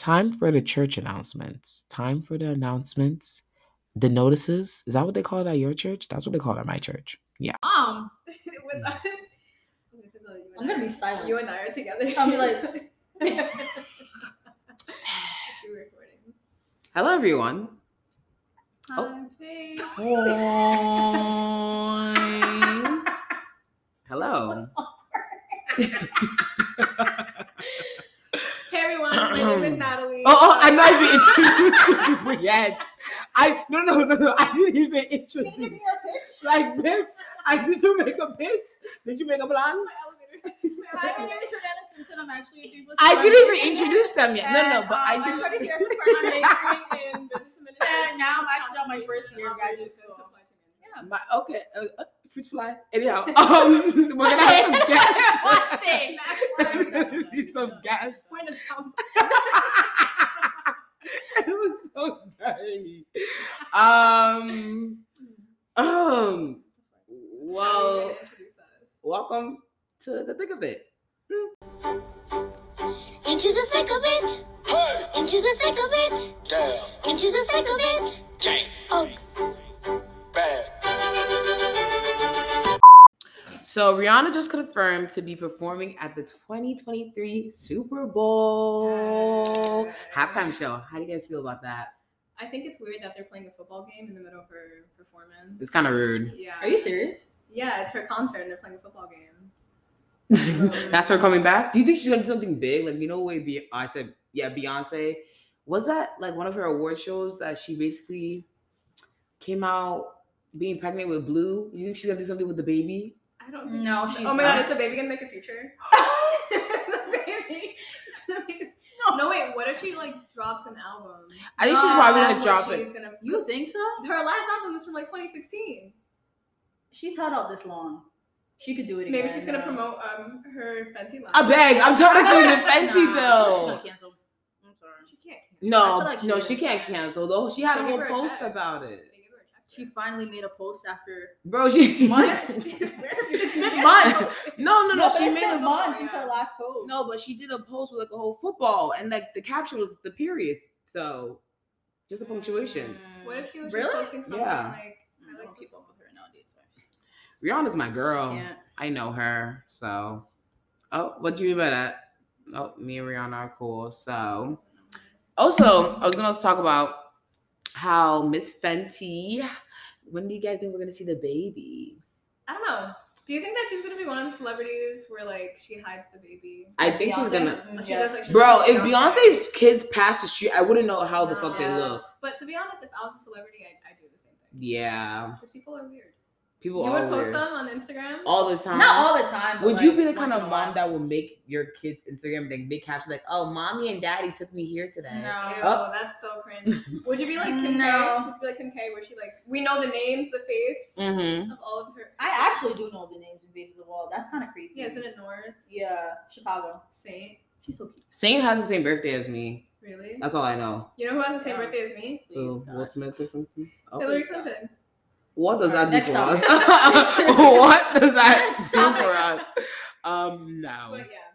time for the church announcements. Time for the announcements. The notices. Is that what they call it at your church? That's what they call it at my church. Yeah. Um, With us. I'm gonna be silent. You and I are together. I'll be like- Is recording? Hello, everyone. Hi. Hey. Hi. Hello. Hey everyone, my name is Natalie. Oh, oh, I'm not even introducing people yet. I no no no no. I didn't even introduce. Can you give introduce. me your pitch? Like bitch, I did you make a pitch? Did you make a plan? My elevator. Hi, my name is Jordana Simpson. I'm actually a Dreamless I didn't even introduce them yet. No no, but um, I I did. started here as a I'm freshman. majoring in business And now I'm actually on my first year of graduate school. Yeah. My, okay, uh, uh, fruit fly. Anyhow, um, we're gonna have some gas. One thing. Need some gas. Point of time. it was so dirty. Um, um. Well, welcome to the thick of it. Into the thick of it. Into the thick of it. Damn. Into the thick of it. Gang. Oh, Bad. So Rihanna just confirmed to be performing at the 2023 Super Bowl halftime show. How do you guys feel about that? I think it's weird that they're playing a football game in the middle of her performance. It's kind of rude. Yeah. Are you serious? Yeah, it's her concert and they're playing a football game. That's her coming back. Do you think she's gonna do something big? Like you know, way Be- I said, yeah, Beyonce. Was that like one of her award shows that she basically came out being pregnant with Blue? You think she's gonna do something with the baby? I don't think No, she's Oh my not. god, is the baby gonna make a future? the baby is gonna make a- No wait, what if she like drops an album? I think she's probably That's gonna drop it. she's Gonna, You think so? her last album was from like 2016. She's held out this long. She could do it again. Maybe she's gonna no. promote um her Fenty line. I beg. I'm tired of seeing the Nah, Fenty she's though. gonna cancel. I'm sorry. She can't. No, like she no, is. she can't cancel though. She had a whole gave a post check. about it, She finally made a post after bro. She months. Months. No, no, no. but she made a months yeah. since her last post. no, but she did a post with like a whole football, and like the caption was the period. So, just a punctuation. Mm. What if she was really? posting something Yeah. like I I like don't keep up with her nowadays. Rihanna's my girl. Can't. I know her. So, oh, what do you mean by that? Oh, me and Rihanna are cool. So, also, I was gonna talk about how Miss Fenty. When do you guys think we're gonna see the baby? I don't know. Do you think that she's gonna be one of the celebrities where like she hides the baby? I think she's gonna. She yeah. does, like, she Bro, if Beyonce. Beyonce's kids pass the street, I wouldn't know how the No. fuck they Yeah. look. But to be honest, if I was a celebrity, I'd, I'd do the same thing. Yeah, Because people are weird. People you would post weird. them on Instagram? all the time. Not all the time. but, Would you be the kind of mom that will make your kids Instagram like big caption like, "Oh, mommy and daddy took me here today." No. Ew, Oh. that's so cringe. Would you be like Kim K? No. Would you be like Kim K where she like we know the names, the face Mm-hmm. of all of her I actually do know the names and faces of all. That's kind of creepy. Yeah, isn't it North? Yeah, Chicago. Saint. She's so cute. Saint has the same birthday as me. Really? That's all I know. You know who has the same Yeah. birthday as me? Who, Please, Will Smith or something. Okay. Hillary Scott. Clinton. What does that do for us? what does that do for us? Um, no, But yeah,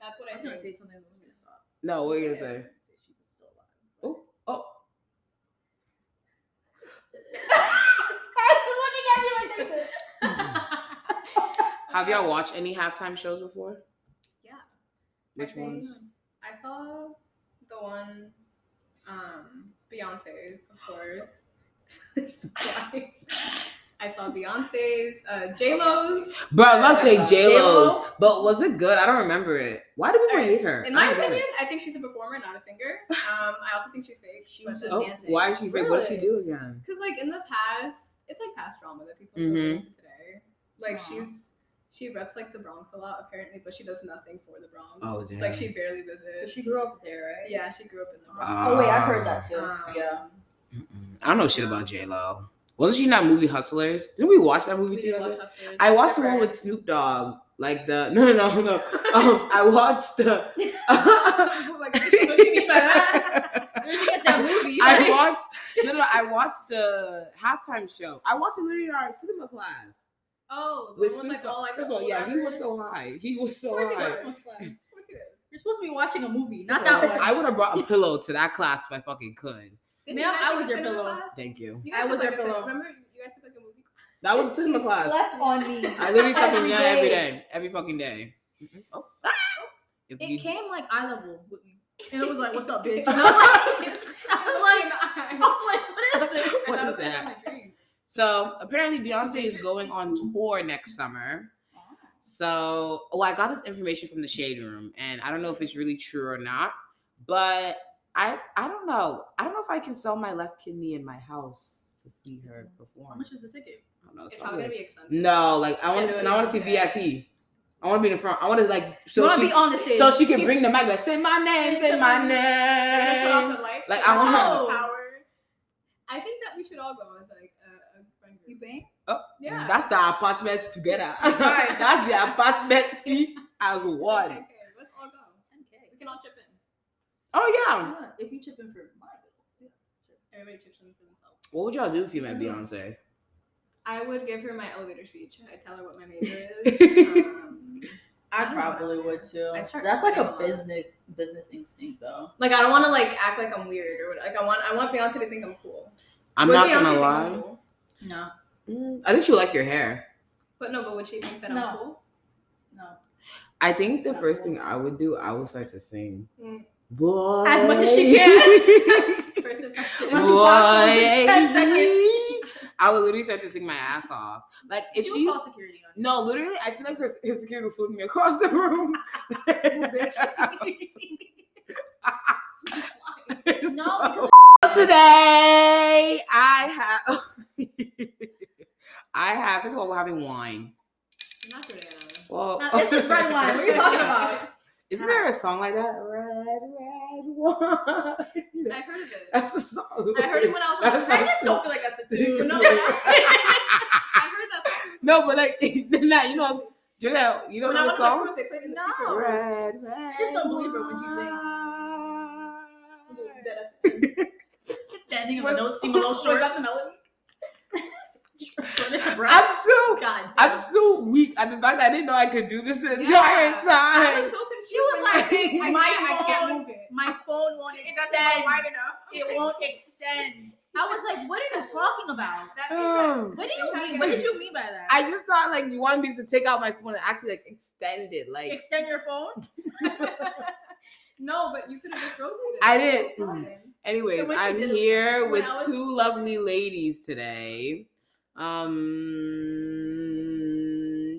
that's what I I was gonna say something, I'm gonna stop. no. What are you gonna say? She's still alive. Oh, oh. looking at me like this. Have y'all watched any halftime shows before? Yeah. Which I ones? I saw the one, um, Beyonce's, of course. Surprise. I saw Beyonce's, uh, J Lo's. Bro, I was about to say J Lo's, but was it good? I don't remember it. Why do people hate her? In I my don't opinion. I think she's a performer, not a singer. Um, I also think she's fake. She was but- just Oh, dancing. why is she fake? What did she do again? Because like in the past, it's like past drama that people still Mhm. get into today. Like Aw. she's she reps like the Bronx a lot apparently, but she does nothing for the Bronx. Oh, damn. Like she barely visits. She grew up there, right? Yeah, she grew up in the Bronx. Oh wait, I've heard that too. Um, yeah. Mm-mm. I don't know shit about J Lo. Wasn't she in that movie Hustlers? Didn't we watch that movie we together? I watched the one with Snoop Dogg. Like the no no no no. Um, I watched the. like, what you mean by that? Where'd you get that movie? I watched no no. I watched the halftime show. I watched it literally in our cinema class Oh, the with one like all like First of all, yeah, he was so high. He was so high. was. Of course he was. You're supposed to be watching a movie, not that one. I would have brought a pillow to that class if I fucking could. Didn't Ma'am, you guys I take was a your cinema pillow. class? Thank you. You I guys was took, your like, a cin- pillow. Remember, you guys took like a movie class. That was a cinema She class. slept on me. I literally slept in Every yeah every day. day, every fucking day. Mhm. Oh. If It you- came like eye level with me, and it was like, "What's up, bitch?" And I was like, I was like, I was like, "What is this?" What I is was like, that? "Oh, my dream." So apparently Beyonce is going on tour next summer. So, oh, I got this information from the Shade Room, and I don't know if it's really true or not, but I I don't know. I don't know if I can sell my left kidney in my house to see her perform. How much is the ticket? I don't know. It's It's probably gonna be expensive. no, like I want to. no, I want to see. VIP. I want to be in the front. I want to like so want she be on the stage? so she can bring the mic like say my name, say Say my my They're gonna shut off name. Like, I there's want- no power. I think that we should all go as like a, a friend group. You think? Oh, Yeah. That's the apartment together. Right. That's the apartment fee as Okay, one. okay, let's all go. 10k. We can all chip in. Oh yeah. What? If you chip in for my bill. Everybody chips in for themselves. What would y'all do if you met Mm-hmm. Beyonce? I would give her my elevator speech. I'd tell her what my major is. um, I don't know. probably would too. That's like a sweating a business business instinct though. like I don't want to like act like I'm weird or what. Like I want I want Beyonce to think I'm cool. I'm Would not Beyonce gonna think lie. Cool? No, Mm, I think she would like your hair. But no, but would she think that No. I'm cool? no. I think the Not first cool. thing I would do, I would start to sing. Mm. Boy. As much as she can. First impression. Want to box her in 10 Boy. I would literally start to sing my ass off. Like if She she, call security on no, literally, I feel like her, her security would flip me across the room. No, So, today I have, I have. First of all, we're having wine. Not Jordana. Well, Now, this is red wine. What are you talking about? Isn't there a song like that? Red, red wine. I heard of it. That's a song. I heard it when I was like, I just don't feel like that's a two. no, I heard that song. No, but like, nah, you know, Julia, you don't When I know was the song? cruise, they played in the No. Red, red. I just don't believe her when she sings. wine. Dead at the end. Standing on the notes seem a little Was short. that the melody? This breath. I'm so, God. I'm so weak at the fact that I didn't know I could do this the entire Yeah. I time. was so confused. She was like, you sang, my can't- I can't phone- move it. My phone won't It doesn't go extend. wide enough. It won't extend. I was like, what are you talking about? That Oh. What do you mean? to What did you mean by that? I just thought like you wanted me to take out my phone and actually like extend it. Like extend your phone. no, but you could have just rotated. It. I didn't. Anyways, So I'm here with two lovely ladies today. Um,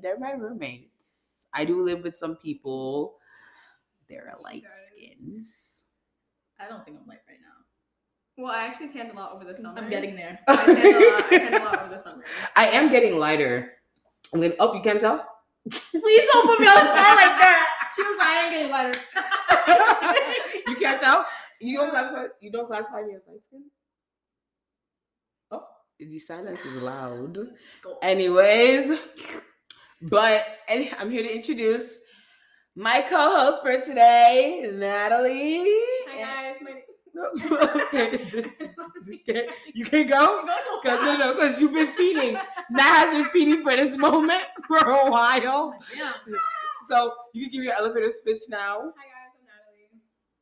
they're my roommates. I do live with some people. They're light skins. I don't think I'm light right now. Well, I actually tanned a lot over the summer. I'm getting there. I tanned a lot. I tanned a lot over the summer. I am getting lighter. I'm gonna. Oh, you can't tell. Please don't put me on the spot like that. She was like, I ain't getting lighter. you can't tell. You don't classify. You don't classify me as light skin. The silence is loud. Go. Anyways, but any, I'm here to introduce my co-host for today, Natalie. Hi guys, my okay, okay. you can go. You're going so Cause no, no, because you've been feeding. Nat has been feeding for this moment for a while. Yeah. So you can give your elevator speech now. Hi guys, I'm Natalie.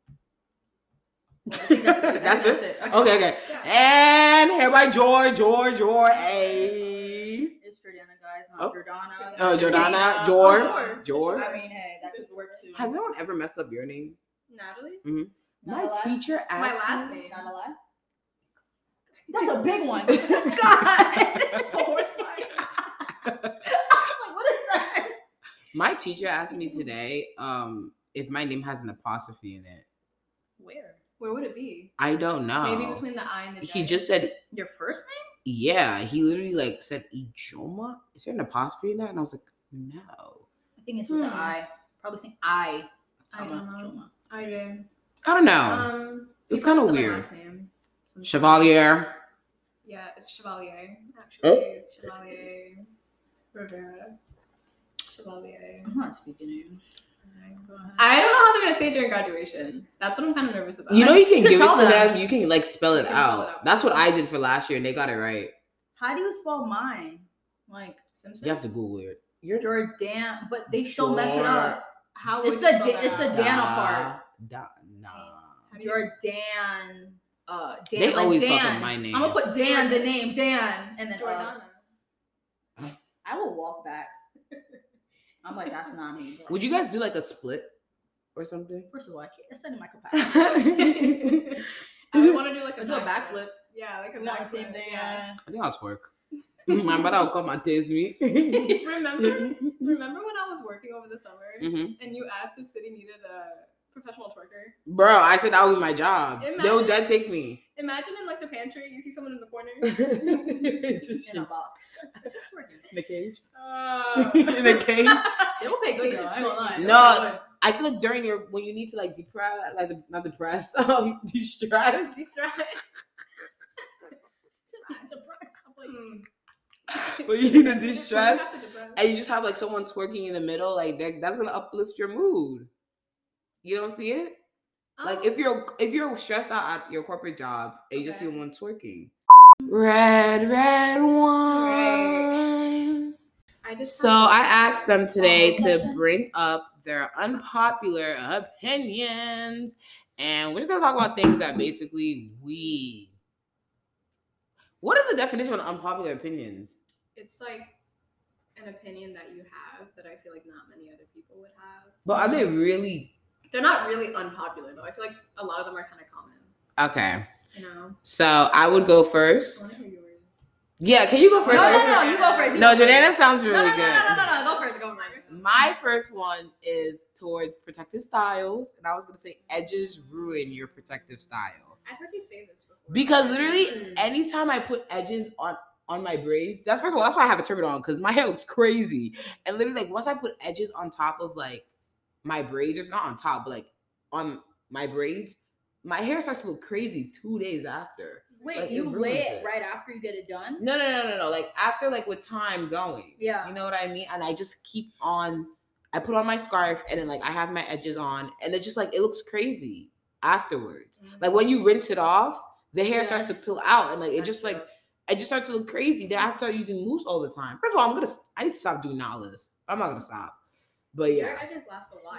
I think that's it. That's That's it? it. Okay, okay. Yeah. And here by Joy, Joy, Joy, A. It's Jordana, guys, not Oh. Jordana. Oh, Jordana, Uh, Jor, Jor. Jor. I mean, hey, that could work too. Has anyone ever messed up your name? Natalie. Not My lie. teacher asked My last me- name. Not a. That's a big one. God. It's a. I was like, what is that? My teacher asked me today um, if my name has an apostrophe in it. Where? Where would it be? I don't know. Maybe between the I and the He J. just said, Your first name? yeah. He literally like said, Ijoma? Is there an apostrophe in that? And I was like, no. I think it's with the Hmm. I. Probably saying I. I don't know. Joma. I did. I don't know. Um, It's kinda weird. last name. Chevalier. Yeah, it's Chevalier. Actually, Oh. it's Chevalier Rivera. Chevalier. I'm not speaking to you. Alright, go ahead. I don't know how they're gonna say it during graduation. That's what I'm kind of nervous about. You know, you can You can give it to them. them. You can like spell it You can spell out. it out. That's what I did for last year, and they got it right. How do you spell mine? Like Simpson. You have to Google it. You're Jordan, but they still mess it up. How It's a spell da- it's a out? Dana Nah, part. Da, nah. How do you- Jordan. Uh, Dan, They like always Dan. fuck up my name. I'm gonna put Dan, the name Dan, and then uh, Jordana. I will walk back. I'm like, that's not me. bro. Would you guys do like a split or something? First of all, I can't. That's not in my capacity. I would want to do like a I do a backflip. Yeah, like a No, backflip. same thing. Yeah. I think I'll twerk. My brother will come and tase me. Remember, remember when I was working over the summer hmm and you asked if City needed a professional twerker? Bro, I said that would be my job. They'll Imagine- dead take me. Imagine in like the pantry, you see someone in the corner. Just in a box. Just working. in a cage. Oh. in a cage. They will pay good though. I ain't gonna lie. No, I feel like during your when you need to like depress, like not depress, um, distress. Distress. Hmm. When you need to You distress, to depress. and you just have like someone twerking in the middle, like that, that's gonna uplift your mood. You don't see it? Like if oh. you're if you're stressed out at your corporate job and you just see one twerking. Red, red wine. I just So I asked them today to bring up their unpopular opinions, and we're just gonna talk about things that basically we. What is the definition of unpopular opinions? it's like an opinion that you have that I feel like not many other people would have. But are they really They're not really unpopular though. I feel like a lot of them are kind of common. okay? You know. So I would go first. to hear yours. Yeah, can you go first? no, no, no, you go first. you No, go first. Jordana sounds No, really no, no, good. no, no, no, no, Go first. Go first. My first one is towards protective styles, and I was gonna say edges ruin your protective style. I've heard you say this before. Because literally, Edges. anytime I put edges on on my braids, that's first of all, that's why I have a turban on because my hair looks crazy. And literally, like once I put edges on top of like my braids, it's not on top, but like on my braids, my hair starts to look crazy two days after. Wait, Like, you lay it. right after you get it done? No, no, no, no, no. Like after, like with time going. Yeah. You know what I mean? And I just keep on. I put on my scarf and then like I have my edges on, and it's just like it looks crazy afterwards. Mhm. Like when you rinse it off, the hair starts to peel out, and like it That's just like true. it just starts to look crazy. Then I start using mousse all the time. First of all, I'm gonna I need to stop doing all this. I'm not gonna stop. But Your yeah, edges last a while.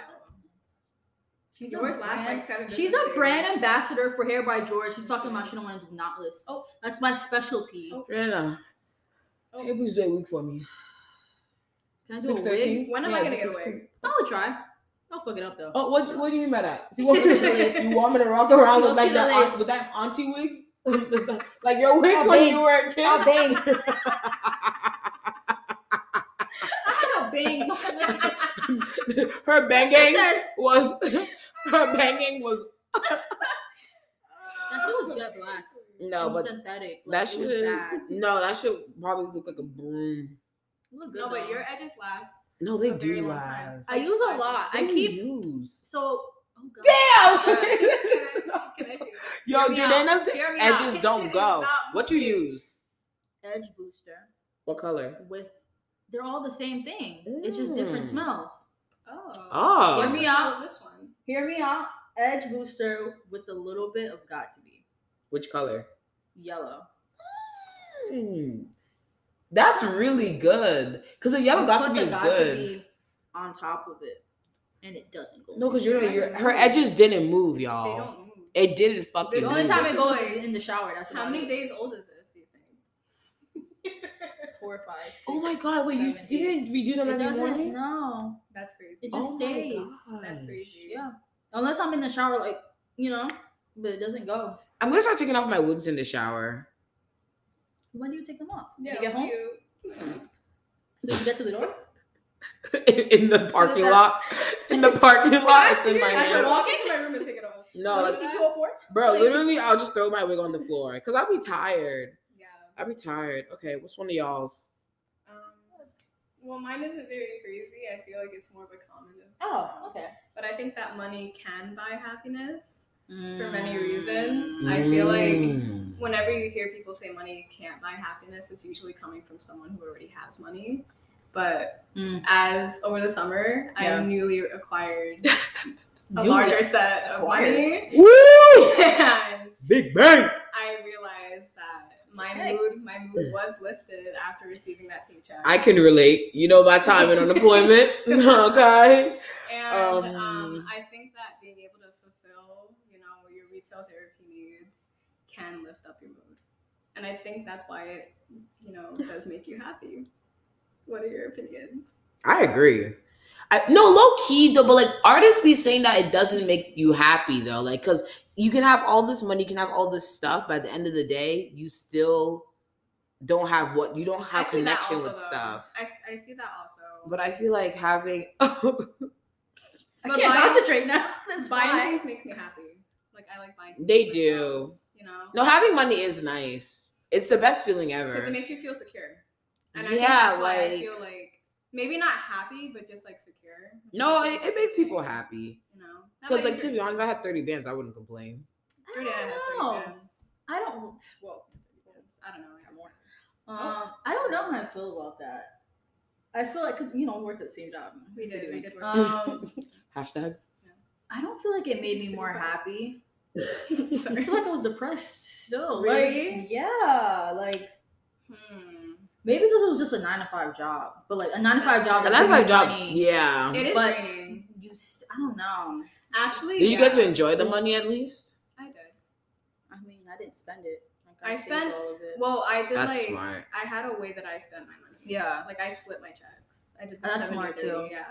She's Yours a brand, like seven. She's a days. brand ambassador for Hair by George. She's talking about she don't want to do knotless. Oh. that's my specialty. Oh. Rihanna, Oh. hey, please do a wig for me. Can I do a wig? When am I gonna get a wig? I'll try. I'll fuck it up though. Oh, what, what do you mean by that? So you, want me to, you want me to rock around Go with like the that, aunt, with that auntie wigs? like your wigs I'll when bang. you were a kid? I'll bang. I had a bang. her banging was her banging was That shit was jet black. no, but synthetic. that Like, it was should no, that should probably look like a broom. It looked good, No, but though. your edges last. No, they For a very do long time. last. I use a lot. I What do you keep use. so. Oh god. Damn. Can I feel it? Yo, Hear me out. Jordana's Hear out. edges don't go. not What you use? Edge booster What color? with. They're all the same thing. It's just different Mm. smells. Oh. Oh. What's Hear me out. This one. Hear me out. Edge booster with a little bit of got to be Which color? yellow. Mm. That's really good. Cause the yellow You got to be is got good. to be on top of it, and it doesn't go. No, cause you're, It you're her move. edges didn't move, y'all. don't move. It didn't fucking This The move. only time it goes is in the shower. That's How many days old is this? Do you think? Four five. Oh my god, wait, you, seven, you eight. didn't redo them It every morning? No, That's crazy. it just Oh my stays. That's crazy. Yeah, unless I'm in the shower, like you know, but it doesn't go. I'm gonna start taking off my wigs in the shower. When do you take them off? Yeah. you get home. You, So you get to the door. in the parking that? lot. In the parking lot, it's in my I should hair. walk into my room and take it off. No, like, C204? bro, literally, I'll just throw my wig on the floor because I'll be tired. Yeah. I'll be tired. Okay, what's one of y'all's? Um, well, mine isn't very crazy. I feel like it's more of a common. Oh, okay. But I think that money can buy happiness for Mm. many reasons. I feel like Mm. whenever you hear people say money can't buy happiness, it's usually coming from someone who already has money. But Mm. as over the summer, Yeah. I newly acquired a Newly larger set of acquired. money, Woo! and Big bang. I realized that my Okay. mood, my mood was lifted after receiving that paycheck. I can relate. You know my time in unemployment. okay. And um, Um, I think that being able to fulfill, you know, your retail therapy needs can lift up your mood. And I think that's why it, you know, does make you happy. What are your opinions? I agree. I, no, low key though, but like artists be saying that it doesn't make you happy though, like because you can have all this money, you can have all this stuff, but at the end of the day, you still don't have what you don't have I see that connection also, with though. stuff. I, I see that also. But I feel like having I But can't buying- concentrate now. That's buying why. things makes me happy. Like I like buying. things they for do. myself, You know. No, having money is nice. It's the best feeling ever. because it makes you feel secure. And I Yeah, that's why I feel like maybe not happy, but just like secure. no, it, it makes people happy. You know. Because like to be honest, if I had 30 bands, I wouldn't complain. Jordan has thirty know. bands. I don't. Whoa, I don't know. I have more. Um, I don't know how I feel about that. I feel like because you know we worked at the same job. We did. We did. Um, Hashtag. I don't feel like it made me more happy. I feel like I was depressed still. Really? Like, yeah. Like Hmm. Maybe because it was just a nine to five job, but like a nine to five job. A that nine to gave five job, money, yeah. It is But- draining. You, st- I don't know. Actually, Did you get to enjoy the money at least? I did. I mean, I didn't spend it. Like, I saved spent- all of it. Well, I did That's like smart. I had a way that I spent my money. Yeah. Like I split my checks. I did the That's smart, 30, too. Yeah.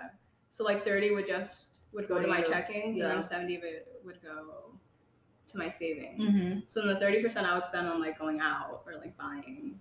So like thirty would just would go, Go to to my you. checkings, Yeah. and then seventy of it would go to my savings. Mm-hmm. So then the thirty percent I would spend on like going out or like buying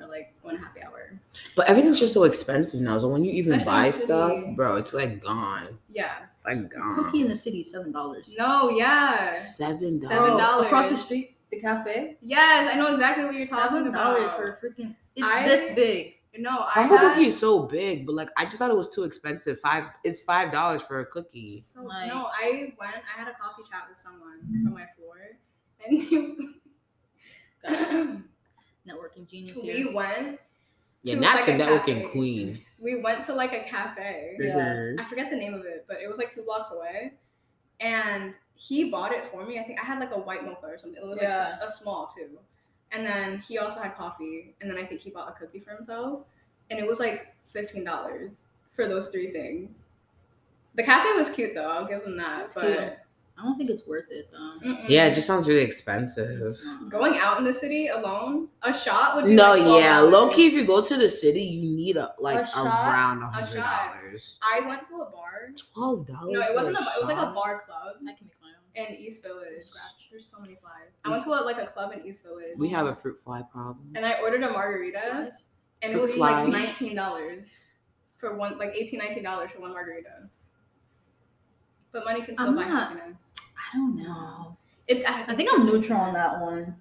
or like going happy hour. But everything's just so expensive now. So when you even Especially buy stuff, bro, it's like gone. Yeah. It's like gone. Cookie in the city, seven dollars. No. Yeah. Seven dollars. Seven dollars. across the street, the cafe. Yes, I know exactly what you're talking Seven about. dollars for a freaking. It's I- this big. no, I Crumble had, cookie is so big, but like I just thought it was too expensive. Five, it's five dollars for a cookie. So Like- no, I went. I had a coffee chat with someone from my floor, and he, Networking genius we went. Yeah, to, Nat's like, a a networking cafe. queen. We went to like a cafe. Yeah. I forget the name of it, but it was like two blocks away, and he bought it for me. I think I had like a white mocha or something. It was like a, Yeah. s- a small too, and then he also had coffee, and then I think he bought a cookie for himself, and it was like fifteen dollars for those three things. The cafe was cute though. I'll give them that. That's but cute. I don't think it's worth it though. mm-mm. Yeah, it just sounds really expensive. Going out in the city alone, a shot would be No, like yeah, low key. If you go to the city, you need a like A shot? around a A hundred dollars. I went to a bar. Twelve dollars. No, it wasn't a bar. It was like a bar club I can make my own. in East Village. Scratch. There's so many flies. I went to a, like a club in East Village. We have a fruit fly problem. and I ordered a margarita, and it Fruit was like nineteen dollars for one, like 18 dollars for one margarita. But money can still I'm buy not- happiness. I don't know. It, I think I'm neutral on that one.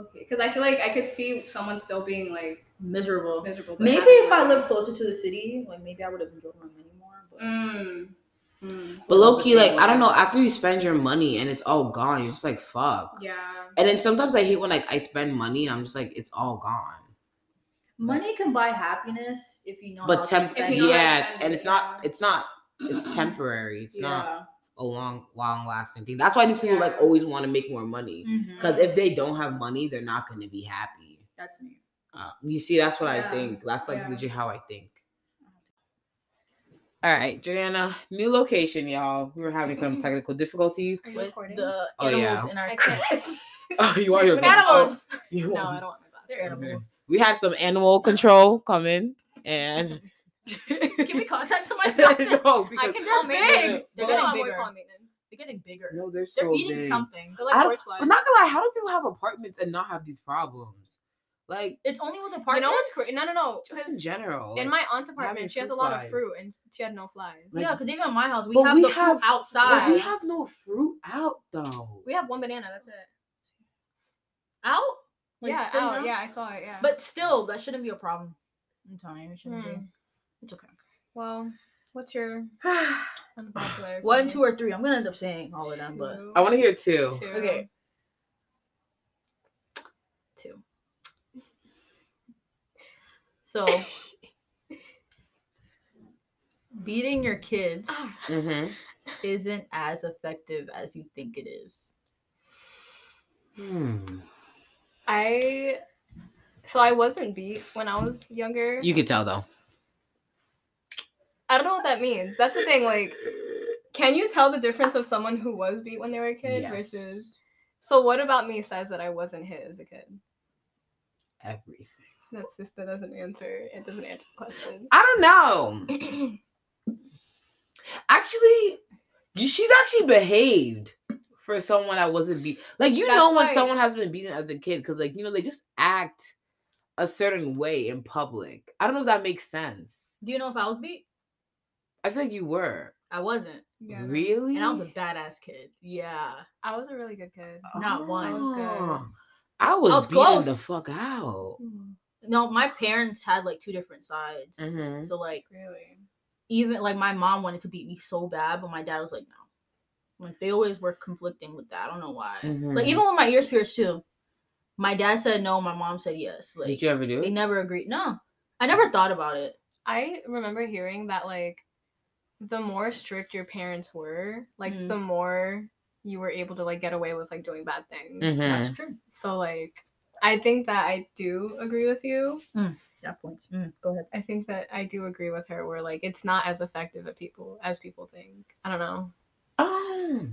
okay because I feel like I could see someone still being like Miserable. miserable. Maybe if I lived closer to the city, like maybe I would have enjoyed my money more. But Mm. Mm. But low key, same like I don't know. After you spend your money and it's all gone, you're just like fuck. Yeah. And then sometimes I hate when like I spend money and I'm just like it's all gone. money can buy happiness if you know. how But to temp, spend you know it. how to yeah, spend and it, it's not. It's not. It's temporary. It's not a long, long lasting thing. That's why these people like always want to make more money. Because if they don't have money, they're not going to be happy. That's me. Uh, you see, that's what I think. That's like yeah. legit how I think. All right, Jordana, new location, y'all. We were having some technical difficulties. Are you With recording? the Oh, animals yeah. in our Oh, you want your Animals. You no, want- I don't want my glasses. They're animals. We had some animal control coming and Can we contact somebody? no, about this? because I can call big. maintenance. They're We'll getting have voice bigger. call maintenance. They're getting bigger. no, they're so They're eating big. something. They're like don't- horseflies. I'm not gonna lie. How do people have apartments and not have these problems? Like It's only with You apartments. know what's crazy? No, no, no. just in general. In my aunt's apartment, she has a lot flies. of fruit, and she had no flies. Like- yeah, because even in my house, we have we the have- fruit but outside. we have no fruit out though. We have one banana. That's it. out. Like, yeah, out. around? Yeah, I saw it. Yeah. But still, that shouldn't be a problem. I'm telling you, it shouldn't Hmm. be. It's okay. well, what's your unpopular? One, two, or three. I'm gonna end up saying all of them, but I want to hear two. Two. okay. Two. So, beating your kids Mm-hmm. isn't as effective as you think it is. Hmm. I. So I wasn't beat when I was younger. You could tell though. I don't know what that means. That's the thing. Like, can you tell the difference of someone who was beat when they were a kid versus? So what about me says that I wasn't hit as a kid? everything. That's just that doesn't answer. It doesn't answer the question. I don't know. Actually, you, she's actually behaved for someone that wasn't beat. Like you That's know when someone has been beaten as a kid, because like you know they just act a certain way in public. I don't know if that makes sense. Do you know if I was beat? I feel like you were I wasn't. Yeah, no. really. And I was a badass kid. Yeah. I was a really good kid. not once. Oh, I was, was beating close. the fuck out. No, my parents had like two different sides. Mhm. So like Really? even like my mom wanted to beat me so bad, but my dad was like, no. Like they always were conflicting with that. I don't know why. Like Mhm. even with my ears pierced too. My dad said no, my mom said yes. Like Did you ever do it? they never agreed. No. I never thought about it. I remember hearing that like the more strict your parents were, like Mm. the more you were able to like get away with like doing bad things. Mhm. That's true. So like I think that I do agree with you. That points. Mm, go ahead. I think that I do agree with her where like it's not as effective at people as people think. I don't know. Oh,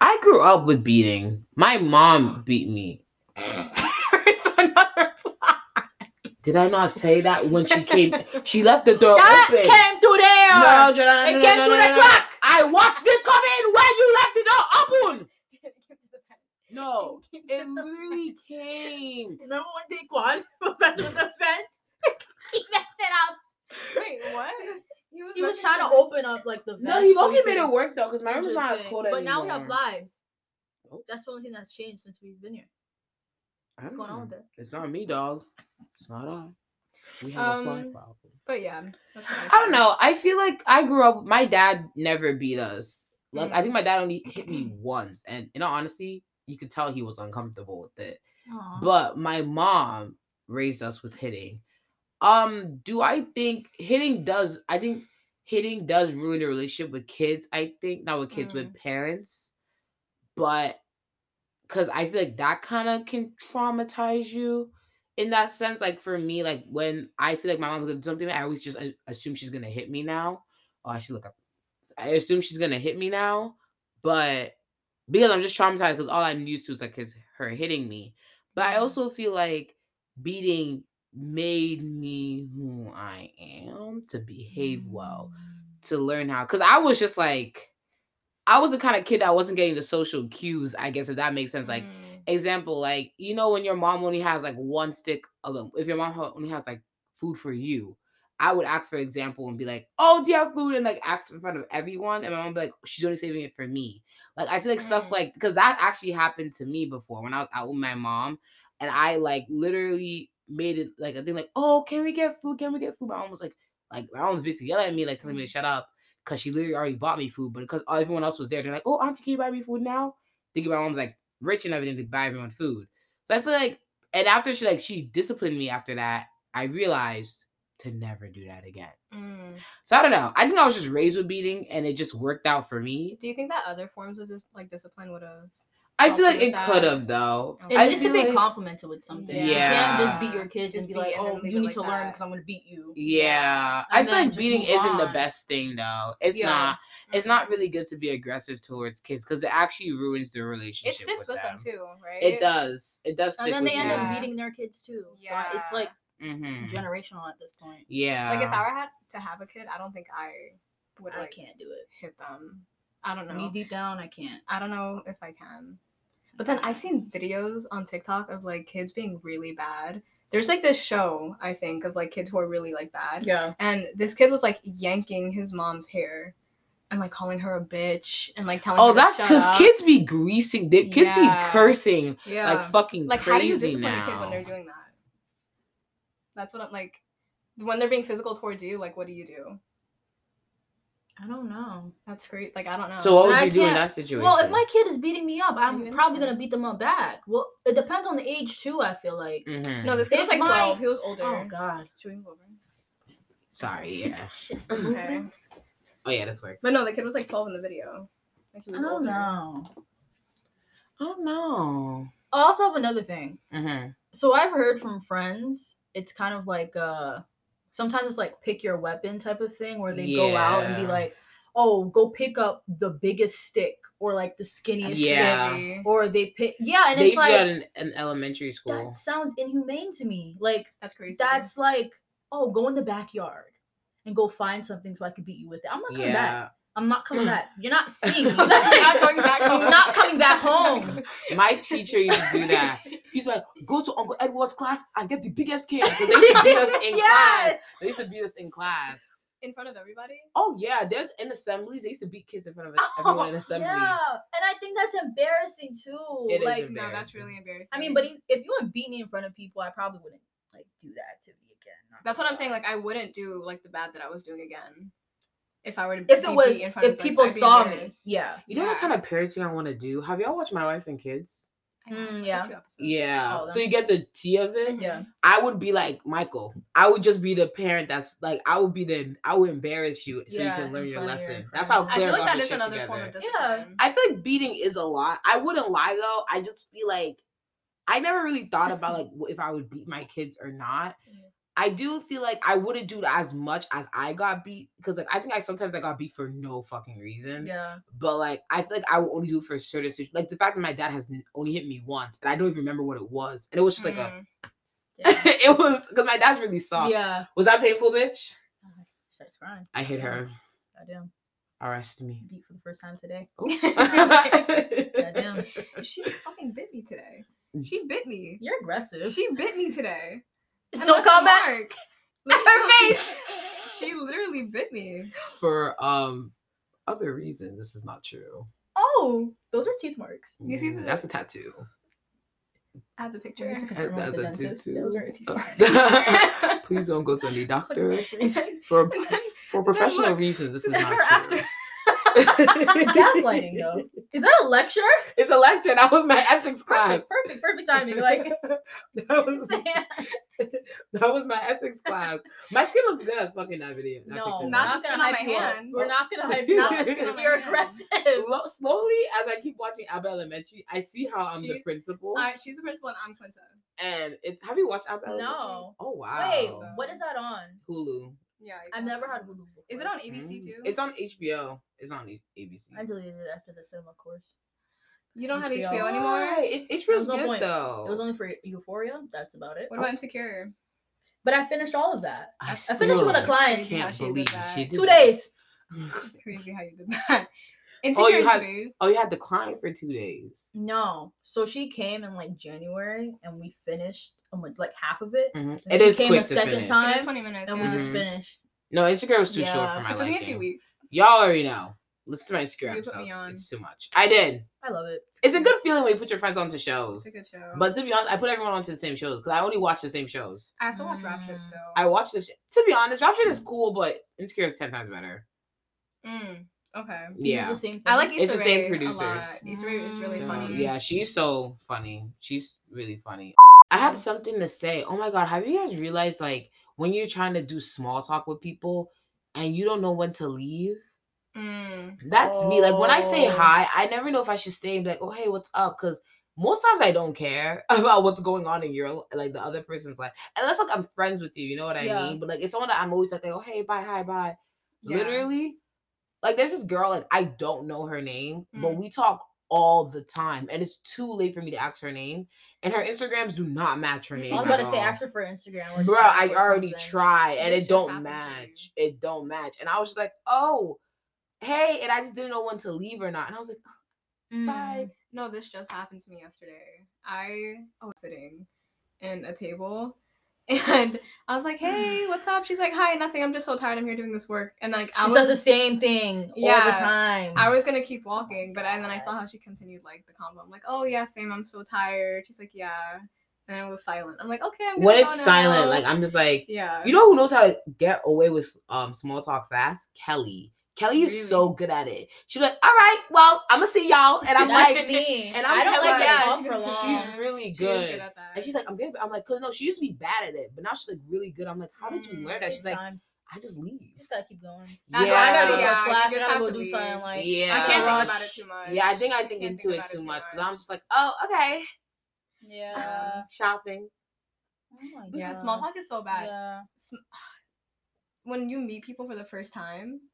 I grew up with beating. My mom beat me. it's another Did I not say that when she came? She left the door open. That open. came through there. No, Jordan, It no, came no, through no, the no, no. crack. I watched it come in when you left the door open. No, it literally came. Remember when Daquan was messing with the fence? he messed it up. Wait, what? He was trying to open up like the vent. No, he so low-key made it work though, because my room is not as Interesting. cold But now we have anymore. flies. Oh. That's the only thing that's changed since we've been here. I What's don't going on with there? It's not me, dog. It's not I. We have a fly Um, problem. But yeah, that's what I don't know. I feel like I grew up. My dad never beat us. Like Mm. I think my dad only hit me once, and in all honesty, you could tell he was uncomfortable with it. Aw. But my mom raised us with hitting. Um, do I think hitting does? I think hitting does ruin the relationship with kids. I think not with kids, with parents, but because I feel like that kind of can traumatize you in that sense. Like for me, like when I feel like my mom's gonna do something, I always just assume she's gonna hit me now. Oh, I should look up. I assume she's gonna hit me now, but because I'm just traumatized because all I'm used to is like his, her hitting me. But I Mhm. also feel like beating made me who I am to behave well, to learn how. Because I was just like, I was the kind of kid that wasn't getting the social cues. I guess if that makes sense. Like Mm. example, like you know when your mom only has like one stick of them. If your mom only has like food for you, I would ask for example and be like, "Oh, do you have food?" and like ask in front of everyone, and my mom would be like, "She's only saving it for me." Like I feel like stuff Mm. like because that actually happened to me before when I was out with my mom, and I like literally made it like a thing like, "Oh, can we get food? Can we get food?" My mom was like, like my mom was basically yelling at me, like telling me to shut up because she literally already bought me food, but because everyone else was there, they're like, "Oh, auntie, can you buy me food now?" Thinking my mom's like rich and everything to buy everyone food. So I feel like, and after she like she disciplined me after that, I realized to never do that again. Mm. So I don't know. I think I was just raised with beating, and it just worked out for me. Do you think that other forms of this like discipline would have? I feel like it could have though. Okay. It I needs to feel like- complemented with something. You Yeah. can't just beat your kids Just and be like, oh, you need like to learn because I'm gonna beat you. Yeah, I And feel like beating isn't the best thing though. It's Yeah. not. It's Mhm. not really good to be aggressive towards kids because it actually ruins the relationship. It sticks with them. too, right? It does. It does stick And then with they end you. up beating their kids too. So Yeah. it's like hmm generational at this point. Yeah. Like if I were had to have a kid, I don't think I would I like can't do it. hit them. I don't know. Me deep down, I can't. I don't know if I can. But then I've seen videos on TikTok of like kids being really bad. There's like this show, I think, of like kids who are really like bad. Yeah. And this kid was like yanking his mom's hair and like calling her a bitch and like telling oh, her. Oh, that's because kids be greasing. They, kids Yeah. be cursing yeah. like fucking like how do you discipline now. a kid when they're doing that? That's what I'm like. When they're being physical towards you, like what do you do? I don't know. That's great. Like I don't know. so what would I you do in can't- that situation? Well, if my kid is beating me up, I'm you probably gonna beat them up back. Well, it depends on the age too. I feel like. Mhm. no, this kid was like my- twelve. He was older. Oh God. Should we move over? Sorry, yeah. Okay. Oh yeah, this works. But no, the kid was like 12 in the video. Like he I don't older. know. I don't know. I also have another thing. hmm So I've heard from friends, it's kind of like uh sometimes it's like pick your weapon type of thing where they go out and be like, oh, go pick up the biggest stick or like the skinniest Yeah. stick. Or they pick yeah, and they it's used to do that like in, in elementary school. that sounds inhumane to me. Like That's crazy. that's like, oh, go in the backyard and go find something so I can beat you with it. I'm not coming back. Yeah. I'm not coming back. You're not seeing me. You're not coming back I'm not coming back home. My teacher used to do that. He's like, go to Uncle Edward's class and get the biggest kid because they used to beat us in class. They used to beat us in class. in front of everybody. Oh yeah, there's in assemblies. They used to beat kids in front of oh, everyone in assemblies. Yeah, and I think that's embarrassing too. It is like, embarrassing. No, that's really embarrassing. I mean, but if if you would beat me in front of people, I probably wouldn't like do that activity again. that's what I'm saying. Like, I wouldn't do like the bad that I was doing again. If I were to, if be it was, in front if of, people I'd saw me, yeah, You know what kind of parenting I want to do? Have y'all watched My Wife and Kids? Mm, yeah. Yeah. Oh, so you get the tea of it. yeah. I would be like Michael. I would just be the parent that's like I would be the I would embarrass you so Yeah, you can learn your front your lesson. That's how friends. I feel like that is that this is shit another form of together. discipline. I feel like beating is a lot. I wouldn't lie though. I just feel like I never really thought about like if I would beat my kids or not. I do feel like I wouldn't do as much as I got beat because like I think I sometimes I got beat for no fucking reason. Yeah. But like I feel like I would only do it for a certain situations. Like the fact that my dad has only hit me once and I don't even remember what it was, and it was just like Mm. Yeah. a. it was because my dad's really soft. yeah. Was that painful, bitch? Starts crying. I hit her. Goddamn. Arrest me. Beat for the first time today. Goddamn. she fucking bit me today. She bit me. You're aggressive. She bit me today. And no left a comment. mark. Her face. She literally bit me. For um other reasons, this is not true. Oh, those are teeth marks. You see Mm, that's a tattoo. I have the picture. Went to That- confirm with the that's a dentist. tattoo. Those are teeth marks. Please don't go to any doctor. For for professional reasons, this is not true. after. Gaslighting though. Is that a lecture? It's a lecture. That was my ethics class. Perfect, perfect, perfect timing. Like that was that was my ethics class. My skin looks good as fucking that video. that no, picture. Not not, the skin gonna on my you up. hand. We're not gonna hype Not you the up. skin on my You're aggressive. Slo- slowly as I keep watching Abbott Elementary, I see how I'm the principal. I, she's the principal and I'm Quinta. and it's have you watched Abbott Elementary? No. Oh wow. Wait, what is that on? Hulu. Yeah. you I've never had it. Hulu before. Is it on ABC Mm. too? It's on HBO. It's on A- ABC. I deleted it after the cinema course. You don't have HBO. HBO anymore. Why? It, There HBO's was no good point. though. It was only for Euphoria. That's about it. What about Insecure? But I finished all of that. I I, I finished with a still client. Can't she did believe that. she did Two that. days. Crazy how you did that. Oh, you had- two days. Oh, you had the client for two days. No. So she came in like January and we finished almost like half of it. Mhm. And It she is came quick a to second finish. time. It was 20 minutes. And yeah. we just Mhm. finished. No, Insecure was too short Yeah. for my It took me a liking. few weeks. Y'all already know. Listen to my Insecure You put episode. me on. It's too much. I did. I love it. It's a good feeling when you put your friends onto shows. It's a good show. But to be honest, I put everyone onto the same shows because I only watch the same shows. I have to watch Rap Shit Mm. still. I watch this. To be honest, Rap Shit is cool, but Insecure is ten times better. Mm, okay. Is it Yeah. The same thing. I like thing? It's Issa the same Rae a producers. lot. Issa Rae is really. So, funny. Yeah, she's so funny. She's really funny. I have something to say. Oh my god, have you guys realized like when you're trying to do small talk with people and you don't know when to leave? Mm. That's me. Like when I say Oh. hi, I never know if I should stay and be like, "Oh, hey, what's up?" Because most times I don't care about what's going on in your like the other person's life, unless like I'm friends with you. You know what I Yeah. mean? But like it's someone that I'm always like, "Oh, hey, bye, hi, bye." Yeah. Literally, like there's this girl like I don't know her name, but Mm. we talk all the time, and it's too late for me to ask her name, and her Instagrams do not match her name. I'm about to say, ask her for Instagram. Bro, I already something. tried and it don't match. It don't match. And I was just like, oh, hey, and I just didn't know when to leave or not. And I was like, Mm. bye. No, this just happened to me yesterday. I I was sitting in a table and I was like, hey, what's up? She's like, hi, nothing. I'm just so tired. I'm here doing this work. And like, I She was, says the same thing all Yeah, the time. I was gonna keep walking, but and then I saw how she continued like the convo. I'm like, oh yeah, same. I'm so tired. She's like, yeah, and I was silent. I'm like, okay, I'm go it's silent, now. like I'm just like, yeah, you know who knows how to get away with um small talk fast? Kelly. Kelly is so good at it. She's like, all right, well, I'm gonna see y'all. And I'm That's like, me. and I'm I don't just like like- to talk Yeah, for long. she's really She is good. at that. And she's like, I'm good. I'm like, cause no, she used to be bad at it, but now she's like really good. I'm like, how did you Mm, learn that? She's like, Time. I just leave. You just gotta keep going. Yeah, I- I gotta go to Yeah, a class. I just gotta have go to do leave. something like. Yeah. I can't think about it too much. Yeah, I think I I think can't into think it about it too too much because. I'm just like, oh, okay, Yeah. shopping. Oh my Yeah, small talk is so bad. Yeah. When you meet people for the first time What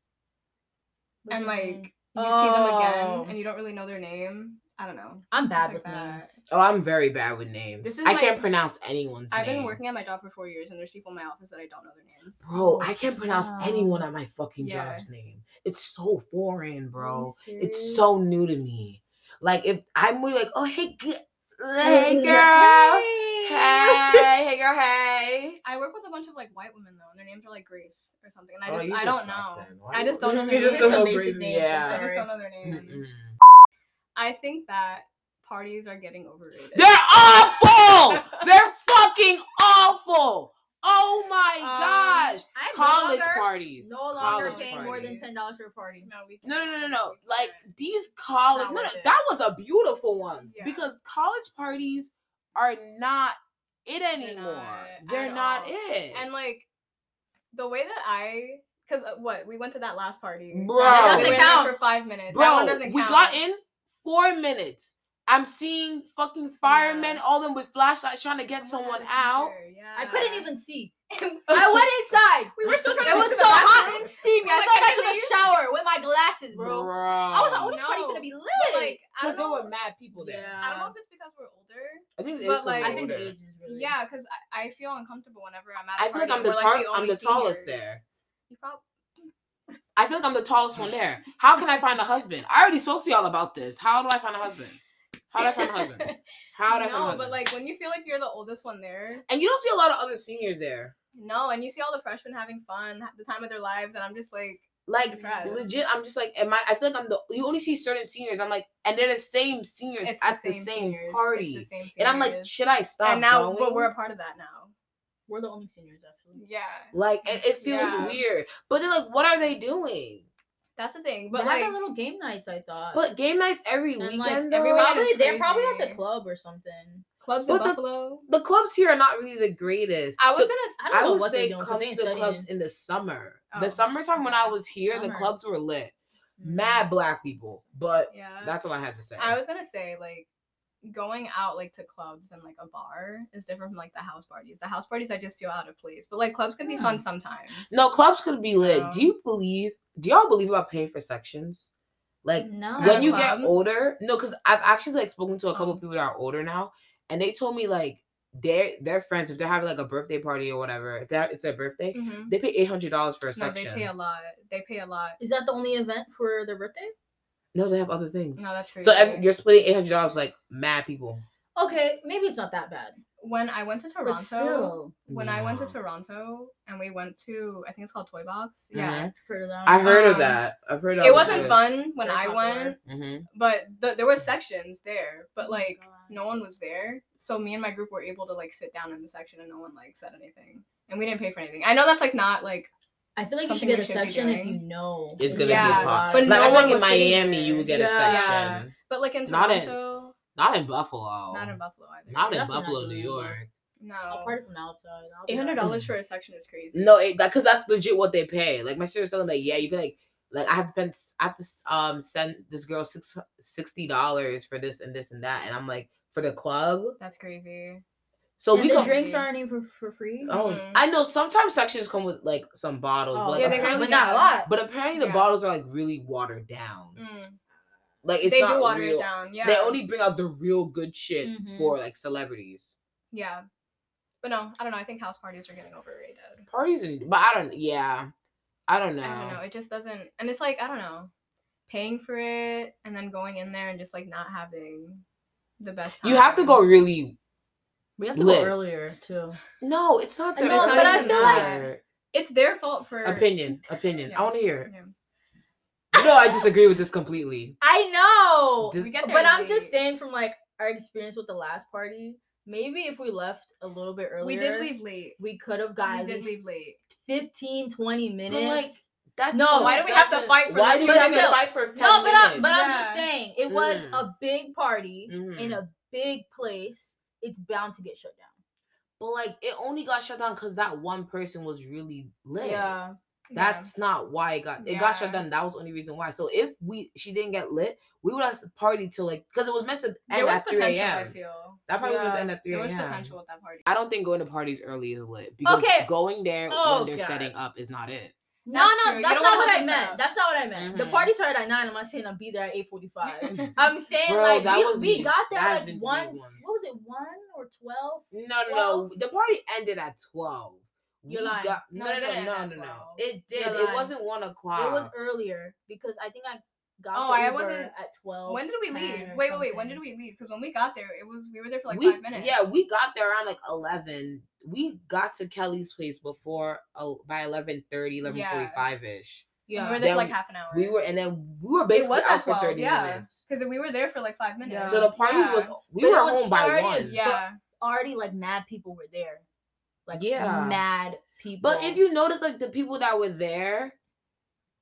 and do you like mean? you see them Oh. again and you don't really know their name. I don't know. I'm bad like with that. names. Oh, I'm very bad with names. This is I my- can't pronounce anyone's name. I've name. been working at my job for four years and there's people in my office that I don't know their names. Bro, I can't pronounce Wow. anyone at my fucking Yeah. job's name. It's so foreign, bro. It's so new to me. Like if I'm really like, oh hey, g- hey girl, hey, hey girl, hey. I work with a bunch of like white women though, and their names are like Grace or something, and I Oh, just you I just don't know. I just don't know you their just names. don't Some know basic Grace- names, I'm I just don't know their names. Mm-mm. I think that parties are getting overrated. They're awful. They're fucking awful. Oh my Um, gosh. I'm College no longer, parties. no longer College paying more than parties. ten dollars for a party. no, we No, no, no, no, no. Like these college. No, no, that was a beautiful one Yeah. because college parties are not it They're anymore. not They're not, all. it. and like the way that I, because uh, what we went to that last party, Bro. we That doesn't in there count. for five minutes. bro, that one doesn't we got in four minutes. I'm seeing fucking firemen, Yeah. all them with flashlights trying to get someone out. Yeah. I couldn't even see. I I went inside. We were still trying It to was so hot and steamy. I Like, thought I I took a leave. shower with my glasses, bro. Bro. I was like, oh, this party's No. gonna be lit. But like, because there know. were mad people there. Yeah. I don't know if it's because we're older. I think it is But, 'cause like- we're I think older. age is really. Yeah, because I, I feel uncomfortable whenever I'm at. a I feel like I'm the and we're, the I'm the tallest seniors. there. You prob- I feel like I'm the tallest one there. How can I find a husband? I already spoke to y'all about this. How do I find a husband? How do I find a husband? How do I find a no, husband? but like when you feel like you're the oldest one there, and you don't see a lot of other seniors there. no, and you see all the freshmen having fun, the time of their lives, and I'm just like, Like Depressed. legit, I'm just like, am I? I feel like I'm the. You only see certain seniors. I'm like, and they're the same seniors it's at the the same, same, party, It's the same and I'm like, should I stop? and now, going? but we're a part of that now. We're the only seniors actually. Yeah, like, it, it feels Yeah. weird. But then, like, what are they doing? That's the thing. But But like like, little game nights, I thought. But game nights every And, weekend. every though? weekend probably they're probably at the club or something. clubs in the- Buffalo. the clubs here are not really the greatest. I was gonna. I don't I know would what say doing because come to the clubs in the summer. Oh, The summertime when I was here, the clubs were lit. Mm. Mad black people, but Yeah, that's all I had to say. I was gonna say like going out like to clubs and like a bar is different from like the house parties. The house parties I just feel out of place, but like clubs can be fun sometimes. no, clubs could be lit. No. Do you believe? Do y'all believe about paying for sections? Like No. when you get older, no, because I've actually like spoken to a couple Oh. people that are older now, and they told me like their their friends if they're having like a birthday party or whatever, if that it's their birthday, Mhm. they pay eight hundred dollars for a No, they section. pay a lot. They pay a lot. Is that the only event for their birthday? No, they have other things. No, that's crazy. so if you're splitting eight hundred dollars, like mad people. Okay, maybe it's not that bad. when I went to Toronto, still, when I went to Toronto and we went to I think it's called Toy Box. Yeah. Mhm. heard of that. I heard of Um, that. I've heard. It wasn't fun when Very I went, Mm-hmm. but th- there were sections there, but Oh like God. no one was there. So me and my group were able to like sit down in the section and no one like said anything. And we didn't pay for anything. I know that's like not like I feel like you should get a should section if you know It's gonna Yeah, be a a pop. but Like, no I one like in was sitting Miami, you would get a Yeah. section. but like in Not in- Not in Buffalo. not in Buffalo either. Not in Definitely not Buffalo, New York. No. party from the outside. eight hundred dollars for a section is crazy. No, it, that because that's legit what they pay. Like my sister was telling me, like, yeah, you pay like like I have to spend I have to um send this girl six sixty dollars for this and this and that, and I'm like for the club. That's crazy. So and we the go. drinks aren't even for, for free. Oh, Mhm. I know sometimes sections come with like some bottles, Oh, but like, yeah, they apparently, but not a lot. but apparently the Yeah. bottles are like really watered down. Mm. Like it's they not do water real. it down. Yeah. They only bring out the real good shit Mhm. for like celebrities. Yeah. But no, I don't know. I think house parties are getting overrated. Parties and but I don't. Yeah, I don't know. I don't know. It just doesn't. And it's like I don't know, paying for it and then going in there and just like not having the best. Time. You have to go really. We have to Lit. go earlier too. No, it's not I their know, but I opinion. feel like- It's their fault for opinion. Opinion. I want to hear. it. Yeah. You know, I disagree with this completely. I know, This- We get there but I'm just saying from like our experience with the last party. Maybe if we left a little bit earlier, We did leave late. We could have got We did leave late. 15, 20 minutes. like, That's No, why do we have to fight for Why do you have minute? to fight for ten no, but, minutes? I, but I'm just saying it was Mm. a big party in Mhm. a big place. It's bound to get shut down. But like, it only got shut down because that one person was really lit. Yeah, Yeah. That's not why it got it got shut down. That was the only reason why. So if we she didn't get lit, we would have to party till like because it was meant to there end was at three potential. I feel That party was meant to Yeah, end at three a.m. there was potential with that party. I don't think going to parties early is lit because Okay. going there Oh, when they're God. setting up is not it. No, That's no, that's don't what I meant. out. That's not what I meant. The Mhm. party started at nine. I'm not saying I'll be there at eight forty five. I'm saying Bro, like we, we got there That has like been once. once. What was it? One or twelve? No, no, no. The party ended at twelve. You're lying. got No, no, it no, no, no, no, It did. It wasn't one o'clock. It was earlier because I think I got Oh, I wasn't- at twelve. When did we 10 leave? or Wait, wait, wait. When did we leave? Because when we got there, it was we were there for like we, five minutes. Yeah, we got there around like eleven. We got to Kelly's place before uh, by 11.30, 11.45 ish. Yeah, we Yeah. were there for like half an hour. We were, and then we were It basically was out at for thirty yeah. minutes. because we were there for like five minutes. Yeah. So the party Yeah. was we But were was home by already- one. yeah. already like mad people were there. Like Yeah. mad people. But if you notice, like the people that were there,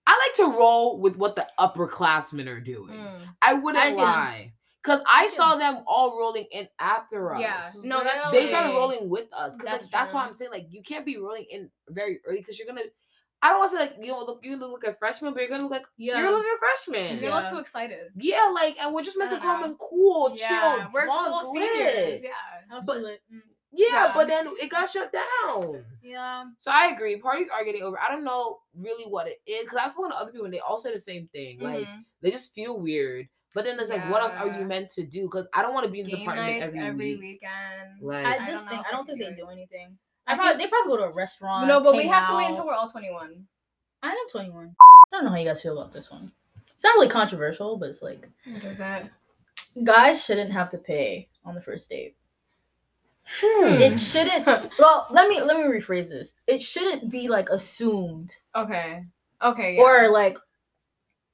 I like to roll with what the upperclassmen are doing. Mm. I wouldn't I see them. lie, because I saw them all rolling in after us. Yeah. No, that's they started rolling with us. Because That's that's, that's why. I'm saying like you can't be rolling in very early because you're gonna. I don't want to say like you know look you look like a freshman, but you're gonna look like yeah, you're gonna look like a freshman. You're Yeah. not too excited. Yeah, like and we're just meant to come know. and cool, yeah, chill, we're drunk, cool lit. seniors. Yeah. absolutely. Mm. Yeah, Yeah. but then it got shut down. yeah. So I agree. Parties are getting over. I don't know really what it is because I've spoken to other people and they all say the same thing. Like Mhm. they just feel weird. But then it's like, what else are you meant to do? Because I don't want to be in this game apartment nights every, every, week. weekend. Like, I I just don't think I I don't think they do anything. I I probably, they probably go to a restaurant. no, but we hang have to wait until we're all 21. I am 21. I don't know how you guys feel about this one. It's not really controversial, but it's like What is that? guys shouldn't have to pay on the first date. Hmm. It shouldn't. well, let me let me rephrase this. It shouldn't be like assumed Okay. Okay. Yeah. or like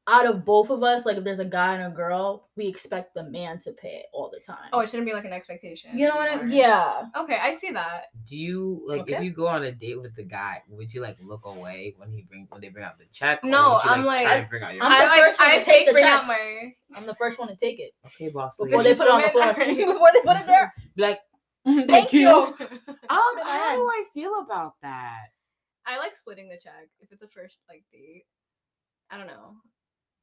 out of both of us. Like if there's a guy and a girl, we expect the man to pay all the time. oh, it shouldn't be like an expectation. you know what I mean? Yeah. Okay, I see that. Do you like if you go on a date with the guy? Would you like look away when he bring when they bring out the check? or No, would you, I'm try like- to bring out your I'm I the like. first one I to take take the bring check. my. I'm the first one to take it okay, boss. before they put it on the floor. Before they put it there. Be like, Thank, thank you. you. Um, in my how do I feel about that? I like splitting the check if it's a first like date. I don't know.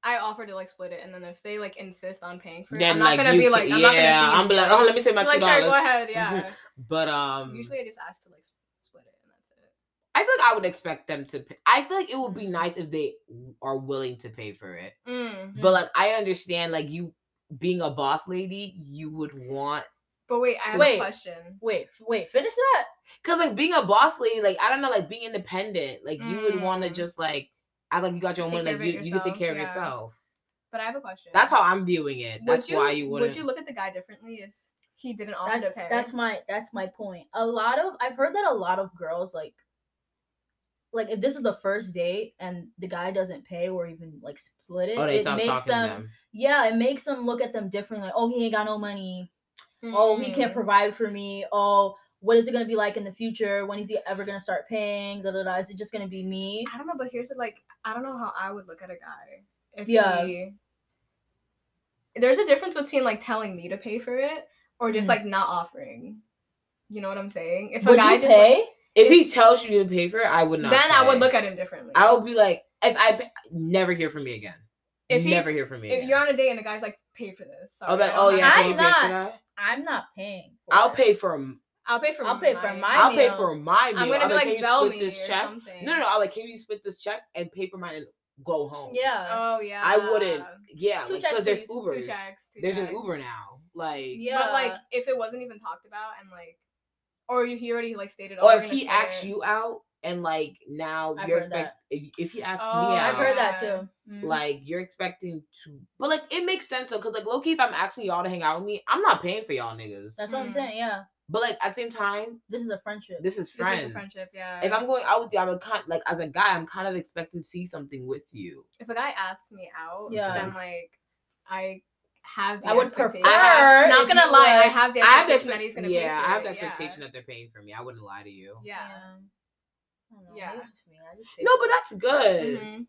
I offer to like split it, and then if they like insist on paying for it, Then I'm not like gonna you, be can- like, I'm yeah, not gonna. I'm be like, oh, let me say my two like, sure, go ahead, yeah. But um, Usually, I just ask to like split it, and that's it. I feel like I would expect them to. Pay. I feel like it would be nice if they are willing to pay for it. Mm. But like, I understand, like you being a boss lady, you would want But wait, I have Wait. a question. Wait, wait, finish that. Cause like being a boss lady, like I don't know, like being independent, like you would want to Mm. just like act like you got your own money, like of you, it you can take yourself, care of yeah. yourself. But I have a question. That's how I'm viewing it. Would That's why you wouldn't. Would you look at the guy differently if he didn't offer That's to pay? that's my that's my point. A lot of I've heard that a lot of girls like like if this is the first date and the guy doesn't pay or even like split it, oh, it makes them, them. yeah, it makes them look at them differently. Like, oh, he ain't got no money. Oh, he can't Mm. provide for me. Oh, what is it gonna be like in the future? When is he ever gonna start paying? Da, da, da. Is it just gonna be me? I don't know, but here's the like I don't know how I would look at a guy if Yeah. he. There's a difference between like telling me to pay for it or just Mhm. like not offering. You know what I'm saying? If Would a guy you just, like- pay? If he tells you to pay for it, I would not. then I would look at him differently. I would be like, if I pay- never hear from me again. If he- never hear from me. if again. you're on a date and the guy's like, pay for this. I'll be like, oh yeah, I'm can money." you pay for not- I'm not paying. for I'll it. pay for. M- I'll pay for. I'll pay for my I'll pay for my meal. I'm gonna I'll be like can you Zelle split this check? something. No, no, no. I'm like, can you split this check and pay for mine and go home? Yeah. Oh yeah. I wouldn't. Yeah, Two like checks, because there's please. Two checks. two There's an. Uber now. Like, Yeah. But like, if it wasn't even talked about and like, or you he already like stated, or if he split asks it. you out and like now I've you're heard expect if, if he asks Oh, me out, I've heard that Yeah. too. Mhm. like you're expecting to, but like it makes sense though, because like low key, if I'm asking y'all to hang out with me, I'm not paying for y'all niggas. That's what I'm Mhm. saying. Yeah. But like at the same time, This is a friendship. this is friends. This is a friendship, yeah. If I'm going out with you, I'm a kind like as a guy, I'm kind of expecting to see something with you. if a guy asks me out, Yeah. then like I have. The I would prefer I have- not gonna you lie, I have the I have the expectation that he's gonna yeah, pay for I have the it, yeah. that they're paying for me. I wouldn't lie to you. Yeah. I Yeah. maybe it's just me. I just pay No, but that's good. Mhm.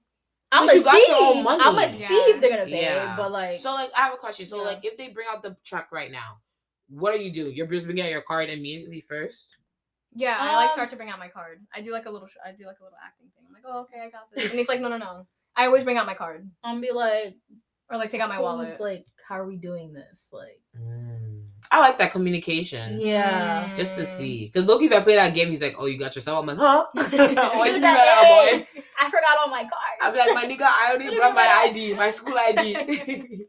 I'm But gonna you got your own see. money. I'm gonna see if they're gonna pay. Yeah. But like, So like I have a question. So Yeah. like if they bring out the truck right now, what are you doing? You're just bringing out your card immediately first? Yeah, I like Um, start to bring out my card. I do like a little. sh- I do like a little acting thing. I'm like, oh, okay, I got this. And he's like, no, no, no. I always bring out my card I'm be like, or like take out my who's, wallet. Like, how are we doing this? Like, Mm. I like that communication. yeah. Just to Mm. see. Because Loki, if I play that game, he's like, oh, you got yourself? I'm like, huh? Why'd you bring that that out, boy? A. I forgot all my cards. I'm like, my nigga, I already brought my ID, my school ID.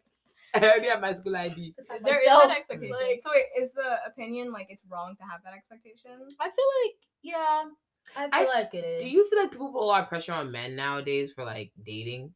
I already have my school ID. There is Myself, an expectation. like- so wait, is the opinion like it's wrong to have that expectation? I feel like, yeah. I feel I- like it is. Do you feel like people put a lot of pressure on men nowadays for like dating?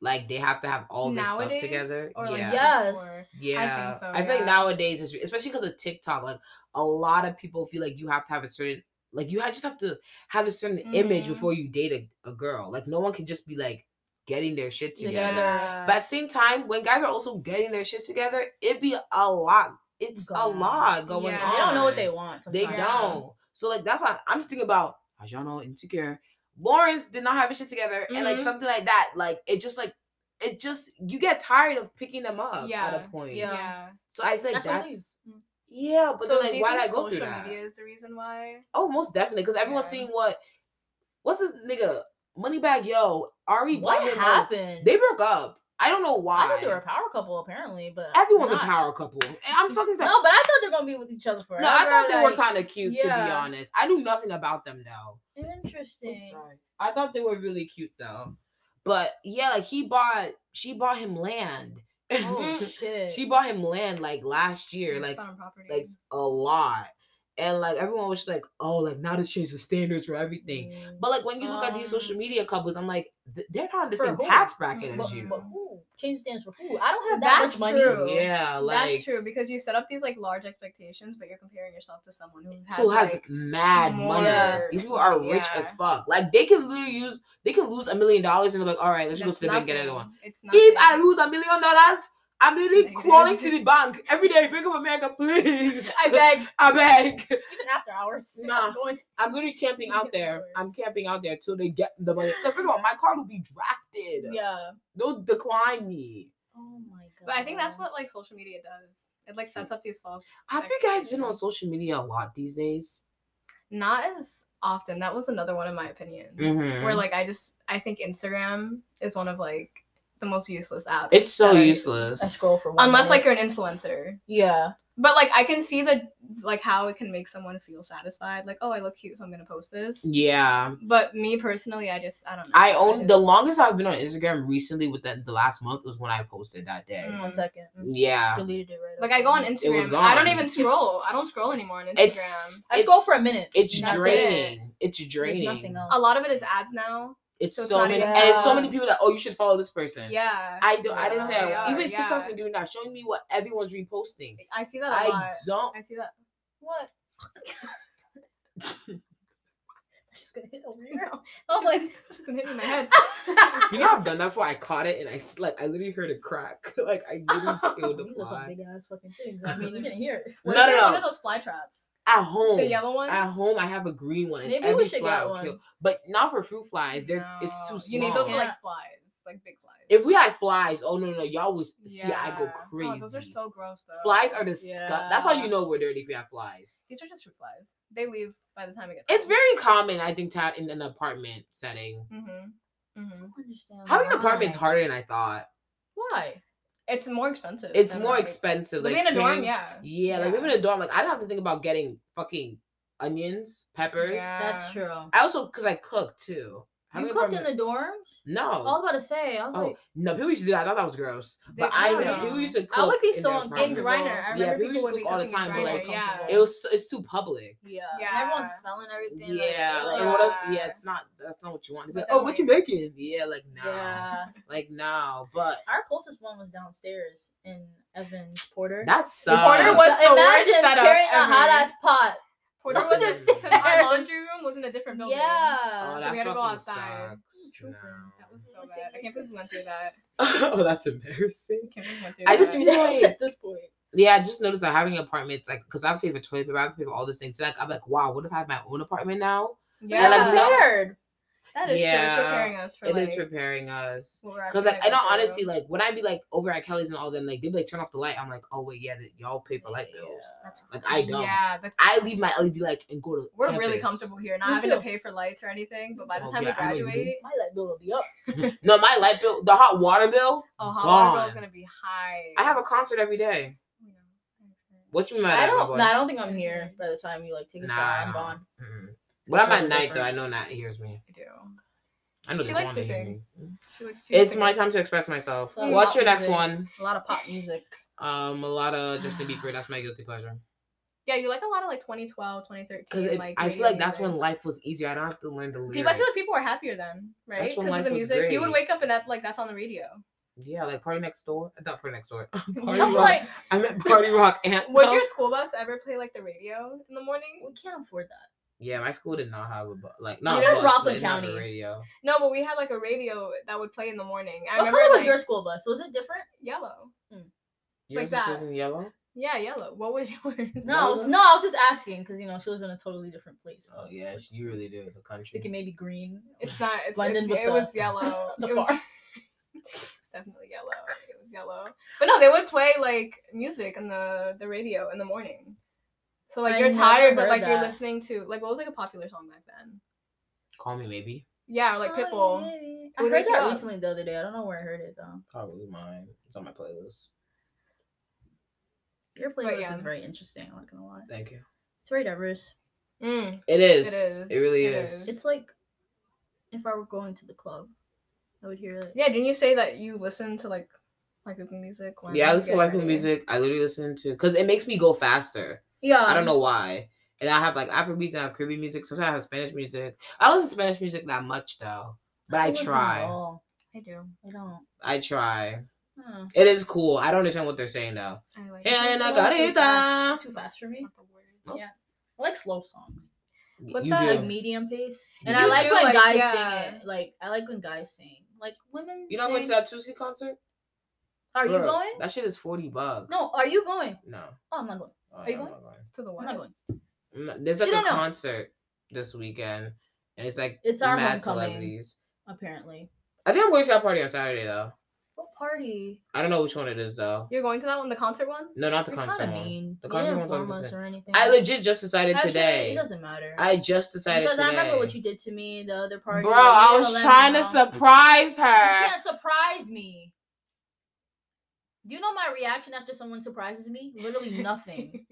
Like they have to have all this Nowadays? stuff together. Or like yeah. Yes. before? Yeah, so, I think nowadays, it's, especially because of TikTok, like a lot of people feel like you have to have a certain, like you ha- just have to have a certain image Mhm. before you date a, a girl. Like no one can just be like getting their shit together. Together. But at the same time, when guys are also getting their shit together, it be a lot. It's a lot going Yeah. on. They don't know what they want. They Sometimes. Yeah. don't. So like that's why I'm just thinking about as y'all know, insecure. Lawrence did not have his shit together, and like Mhm. something like that, like it just like it just you get tired of picking them up at a point. Yeah. Yeah. So I think That's that's, yeah, but so then like why did I go through social that? media is the reason why? Oh, most definitely, because everyone's Yeah. seeing what what's this nigga Moneybagg Yo Ari What happened? They broke up. I don't know why. I thought they were a power couple, apparently, but Everyone's a power couple. And I'm talking to No, but I thought they were gonna be with each other forever. No, I thought they were kind of cute to be honest. I knew nothing about them though. interesting. Sorry. I thought they were really cute though. But yeah, like he bought she bought him land. Oh shit. she bought him land like last year, like like a lot. And like everyone was just like, oh, like now to change the standards for everything. Mm. But like when you look at these Um, social media couples, I'm like, th- they're not in the same who? tax bracket but, as you. but who? Change stands for who? I don't have that That's much money. true. Yeah, like That's true because you set up these like large expectations, but you're comparing yourself to someone who has, who has like, mad money. These people are rich as fuck. Like they can literally use they can lose a million dollars and they're like, all right, let's just go that's to the bank and get another one. It's not. If I lose a million dollars, I'm literally Negative. crawling to the bank every day. Bank of America, please. I beg, I beg. even after hours. Nah. I'm going. I'm literally camping out there. I'm camping out there till they get the money. 'Cause First of all, my card will be drafted. Yeah. They'll decline me. Oh my god. But I think that's what like social media does. It like sets up these false. Have you guys been on social media a lot these days? Not as often. That was another one of my opinions. Mhm. Where like I just I think Instagram is one of like the most useless apps. It's so that I- useless. I scroll for one Unless like you're an influencer. yeah. But like I can see the like how it can make someone feel satisfied. Like, oh I look cute, so I'm gonna post this. Yeah. But me personally, I just I don't know. I own the longest I've been on Instagram recently with the, the last month was when I posted that day. Mm. One second. Mm. Yeah. Deleted it right. Like away. I go on was Instagram. I don't even scroll. I don't scroll anymore on Instagram. It's I scroll for a minute. It's That's it. draining. It's There's draining. nothing else. a lot of it is ads now. It's So so, many, even- and it's so many people that oh you should follow this person. Yeah. I do. I didn't say are, even yeah. TikTok's been doing that, showing me what everyone's reposting. I see that a I lot. don't. I see that. What? She's gonna hit over here. I was like, She's gonna hit me in the head. You know I've done that before. I caught it and I like I literally heard it crack. like I literally killed the these are some fly big ass fucking things. I mean, you didn't hear it. What No, no, no. One of those fly traps. At home. The yellow ones. At home, I have a green one, and Maybe we should fly get one. kill. But not for fruit flies. They're it's too small. You need those for like flies, like big flies. If we had flies, oh no no, no y'all would see I go crazy. Oh, those are so gross though. flies are disgusting. That's how you know we're dirty if you have flies. These are just fruit flies. They leave by the time it gets. It's very common, I think, to have in an apartment setting. Mm-hmm. Mm-hmm. I don't understand. Having an apartment's why. harder than I thought. Why? It's more expensive. It's more like- expensive. Living like in a dorm, paying- yeah. Yeah, like living in a dorm, like I don't have to think about getting fucking onions, peppers. Yeah. That's true. I also because I cook too. Having You cooked in the dorms? No. I was about to say. I was Oh like, no, people used to do that. I thought that was gross. But I do. know people used to cook. I would be so their uncomfortable. In apartment. Greiner, I Yeah, remember people people used would to be cook all the time, but, Greiner. like, yeah. It was it's too public. yeah. Yeah. And everyone's smelling everything. Yeah, like, like, and ugh. what if, Yeah. yeah, it's not that's not what you want. to be But oh, what you making? Yeah, like no, Yeah. like no. But Our closest one was downstairs in Evans Porter. that sucks. Porter was the worst Imagine setup carrying a hot ass pot. Porter What was just because my laundry room was in a different building. Yeah. Oh, so we had to go outside. sucks. Trooping. That was so bad. I can't believe we went through that. oh, that's embarrassing. I can't believe we went through I that. just realized- at this point. Yeah, I just noticed that having apartments, like, because I have to pay for toilet paper, I have to pay for all these things. So, like, I'm like, wow, what if I had my own apartment now? yeah. like, no- Weird. That is true. Yeah, It's preparing us for It like is preparing us. what we're Cause like I know gonna honestly, like when I be like over at Kelly's and all them, like they be like turn off the light. I'm like, oh wait, yeah, th- y'all pay for light bills. That's Like I don't. Yeah, the, I leave my LED lights and go to. we're really comfortable here, not Me having too. to pay for lights or anything. But by the Oh, time yeah, I we graduate, my light bill will be up. No, my light bill, the hot water bill. oh, hot water bill is gonna be high. I have a concert every day. You know, What you mad I at? my don't. boy? No, I don't think I'm here by the time you like take a Nah, shot. I'm gone. Mm-mm. When I'm at night though, I know Nat hears me. I do. I know She likes wanna sing. She, like, she It's sings. my time to express myself. What's your next music. one? A lot of pop music. Um, a lot of Justin Bieber. That's my guilty pleasure. Yeah, you like a lot of like 2012, Because 2013. like I feel radio like that's music. when life was easier. I don't have to learn the lyrics. People, I feel like people were happier then, right? Because of the music. You would wake up and that like that's on the radio. Yeah, like Party Next Door. Not Party Next Door. Party I'm Rock. like, I meant Party Rock and. Would your school bus ever play like the radio in the morning? we can't afford that. Yeah, my school did not have a bu- like not You're a in bus, Rockland they a County. radio. No, but we had like a radio that would play in the morning. I what remember color was like your school bus? Was it different? yellow. Hmm. Yours Like was that. in yellow. Yeah, yellow. What was yours? No, I was, no, I was just asking because you know she lives in a totally different place. Oh I was yeah, just you really do. The country. thinking maybe green. It's not. It's, London it's, it the- was yellow. the it was, far. definitely yellow. It was yellow. But no, they would play like music on the the radio in the morning. So like I you're tired, but heard like you're listening to like what was like a popular song back then? Call me maybe. Yeah, or like Oh, Pitbull. yeah. I heard that up. recently the other day. I don't know where I heard it though. Probably mine. It's on my playlist. Your playlist yeah. is very interesting. I'm not gonna lie. Thank you. It's very diverse. Mm. It is. It is. It really It is. is. It's like if I were going to the club, I would hear it. Yeah, didn't you say that you listen to like like people music when Yeah, I listen to get white people music. I literally listen to because it makes me go faster. Yeah, I don't know why. And I have like Afrobeats and I have Caribbean music. Sometimes I have Spanish music. I don't listen to Spanish music that much though, but I don't listen at try. I do. I don't. I try. Hmm. It is cool. I don't understand what they're saying though. I like Hey, it. na Too fast- carita. Too fast for me. Not the word. Nope. Yeah, I like slow songs. What's you that? do. like medium pace. And You I like do, when like, guys yeah. sing it. Like I like when guys sing. Like women. You not going to that Tuesday concert? Are you going? That shit is forty bucks. No, are you going? No. Oh, I'm not going. Oh, Are you going? To the I'm not going. I'm not- There's She like a don't know. concert this weekend, and it's like It's our mad homecoming. celebrities. Apparently. I think I'm going to that party on Saturday though. What party? I don't know which one it is though. You're going to that one, the concert one? No, not the You're concert kind of one. mean. The The concert you one's didn't on inform us Tuesday. or anything. I legit just decided Actually, today. It doesn't matter. I just decided because today. I remember what you did to me the other party. Bro, I was trying to know. surprise You her. can't surprise me. Do you know my reaction after someone surprises me? Literally nothing.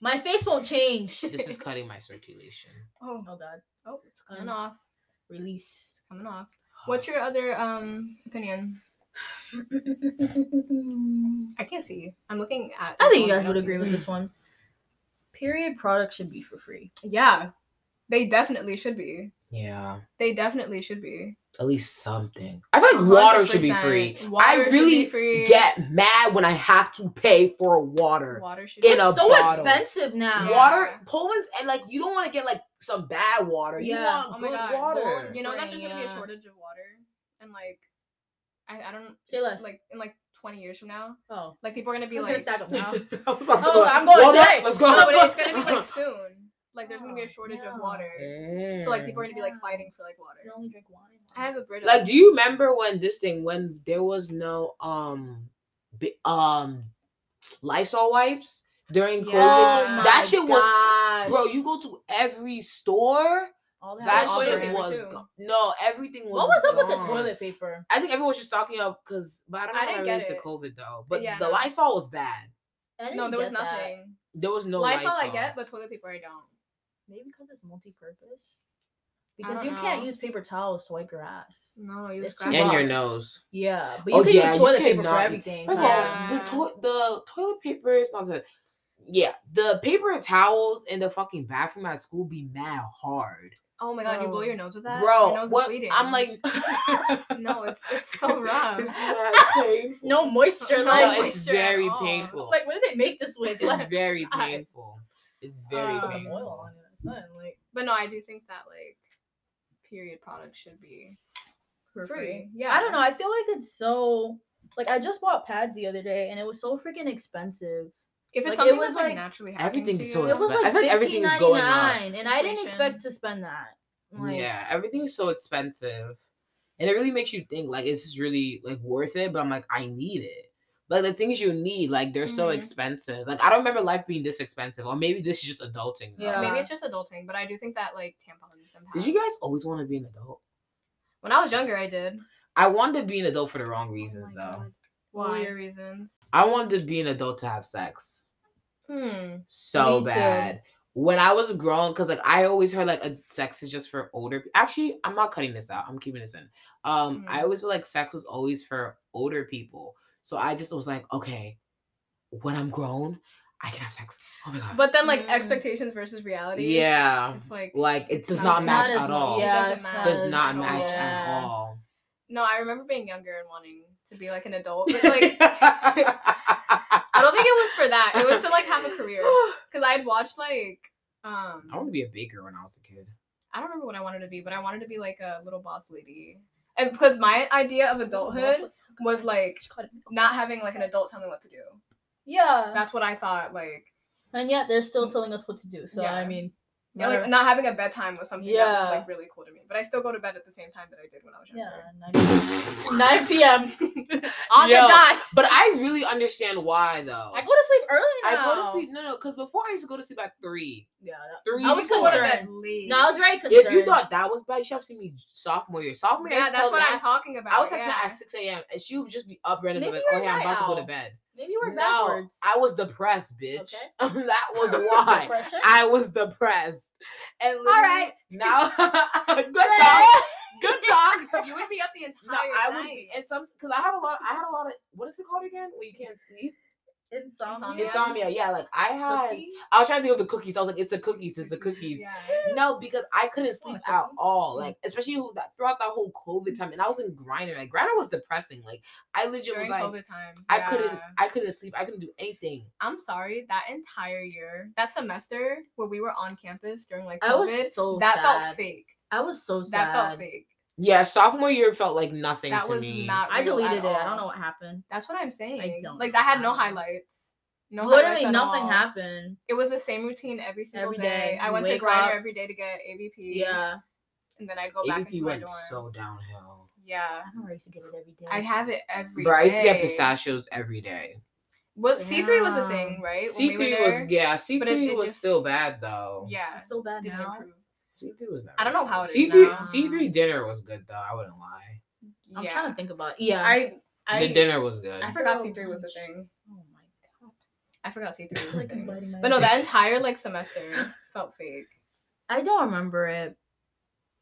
my face won't change. This is cutting my circulation. Oh, Oh God. oh, it's coming Um, off. Release. It's coming off. What's your other um opinion? I can't see. I'm looking at. I think you guys would agree with this one. Period products should be for free. Yeah, they definitely should be. Yeah, They definitely should be. at least something. I feel like water should be free. Water I should be really free. get mad when I have to pay for water. water should in be a It's so bottle. expensive now. Yeah. Water, Poland's, and like you don't want to get like some bad water. You Yeah. want Oh good God, water. Poland's You know that Spring, there's gonna be a shortage of water, and like, I I don't Say less. like in like 20 years from now, Oh. like people are gonna be It's like, gonna stack up now. I was about to Oh, I'm going Walmart, today. Let's go. no, but it's gonna be like soon. Like there's gonna be a shortage yeah. of water, Mm. so like people are gonna be like fighting for like water. can only drink wine. I have a Brita. Like, do you remember when this thing when there was no um bi- um Lysol wipes during Yeah. COVID? Oh that shit was bro. You go to every store. All they That shit toilet Allbirds. paper, was go- no. Everything was. What was up with the toilet paper? I think everyone was just talking up because, but I don't know I didn't related get to it. COVID though. But Yeah, the no. Lysol was bad. No, there was get that. nothing. There was no Lysol Lysol. I get, but toilet paper I don't. Maybe because it's multi-purpose. Because don't you can't use paper towels to wipe your ass. No, you It's scratch too and it. your nose. Yeah, but oh, you Oh, can yeah, use toilet paper for everything. First Yeah. of all, the to- the toilet paper is not the yeah the paper towels in the fucking bathroom at school be mad hard, Oh my god, you blow oh. your nose with that? bro. your nose What is bleeding. I'm like, no, it's it's so rough. It's mad painful. no moisture, No No, like, it's moisture very painful. like what did they make this with? it's Like, very I- painful. It's very put some painful. Oil on it. or something, Like But no, I do think that like period products should be for free. free. Yeah. I don't know. I feel like it's so like I just bought pads the other day and it was so freaking expensive. If it's Like, it was, that's like, like- naturally happening Everything's to so you, It was like I feel like everything is $15.99, going up. and I didn't expect to spend that. Like, yeah, everything is so expensive, and it really makes you think like, is this really like worth it? But I'm like, I need it. Like the things you need, like they're so Mhm. expensive. Like I don't remember life being this expensive, or maybe this is just adulting. though. Yeah. Maybe it's just adulting, but I do think that like tampons and Did you guys always want to be an adult? When I was younger, I did. I wanted to be an adult for the wrong oh reasons, my though. God. What were Why? your reasons? I wanted to be an adult to have sex Hmm. so Me too. bad. When I was grown, because like I always heard like a sex is just for older. pe- Actually, I'm not cutting this out. I'm keeping this in. Um, I Mhm. always feel like sex was always for older people. So I just was like, okay, when I'm grown, I can have sex. Oh my god. But then like Mm. expectations versus reality. yeah, It's like like it does not not- match at all. Yeah, doesn't does match. not match at all. no, I remember being younger and wanting to be like an adult, but like I don't think it was for that. It was to like have a career because I'd watched like um I wanted to be a baker when I was a kid. I don't remember what I wanted to be, but I wanted to be like a little boss lady. And because my idea of adulthood was like not having like an adult tell me what to do. Yeah. That's what I thought. Like, and yet they're still mm. telling us what to do. So I mean, yeah, like not having a bedtime was something that was like really cool to me. But I still go to bed at the same time that I did when I was yeah, younger. 9, 9 p.m. on Yo, the dot. But I really understand why though. I go to sleep early now. I go to sleep. No, no, because before I used to go to sleep at three. Yeah. that- Three. I was You go to concerned. bed late. No, I was very concerned. If you thought that was bad, you should have seen me sophomore year. Sophomore year, Yeah, that's what Nat- I'm talking about. I was texting yeah. her at 6 a.m. and she would just be up ready to Maybe like, you're oh yeah, I'm a about to go to bed. Maybe you were No, backwards. I was depressed, bitch. Okay. that was why. Depression? I was depressed. And All right. now good talk. Good talk. You would be up the entire No, I would night. be, and some because I have a lot. I had a lot of what is it called again? When you can't sleep, Insomnia. insomnia. Yeah, like I had. Cookie? I was trying to think of the cookies. I was like, it's the cookies. It's the cookies. Yeah. No, because I couldn't sleep at all. Mm. Like, especially that throughout that whole COVID time, and I was in Greiner. Like, Greiner was depressing. Like, I legit During was like, COVID times. I couldn't. I couldn't sleep. I couldn't do anything. I'm sorry, that entire year, that semester where we were on campus during like I was so that sad. felt fake. I was so sad. That felt fake. Yeah, sophomore year felt like nothing That to was me. not. I real deleted it. at I don't know what happened. That's what I'm saying. don't like I had no highlights. No Literally highlights nothing all. happened. It was the same routine every single Every day. day. I went to wake Greiner every day to get ABP. Yeah. And then I'd go back ABP into my went dorm. so downhill. yeah. I don't know, I used to get it every day. I'd have it every Bro, I used to get pistachios every day. Well, C three was a thing, right? C three there. was yeah. C three it was just- still bad though. Yeah. It's so bad Didn't now. improve. C three was never. I don't know how it is C three now. C three dinner was good though. I wouldn't lie. I'm yeah. trying to think about. Yeah. I I the dinner was good. I forgot Oh, C three was a thing. oh my god. I forgot C three was a thing. But no, ear. the entire like semester felt fake. I don't remember it.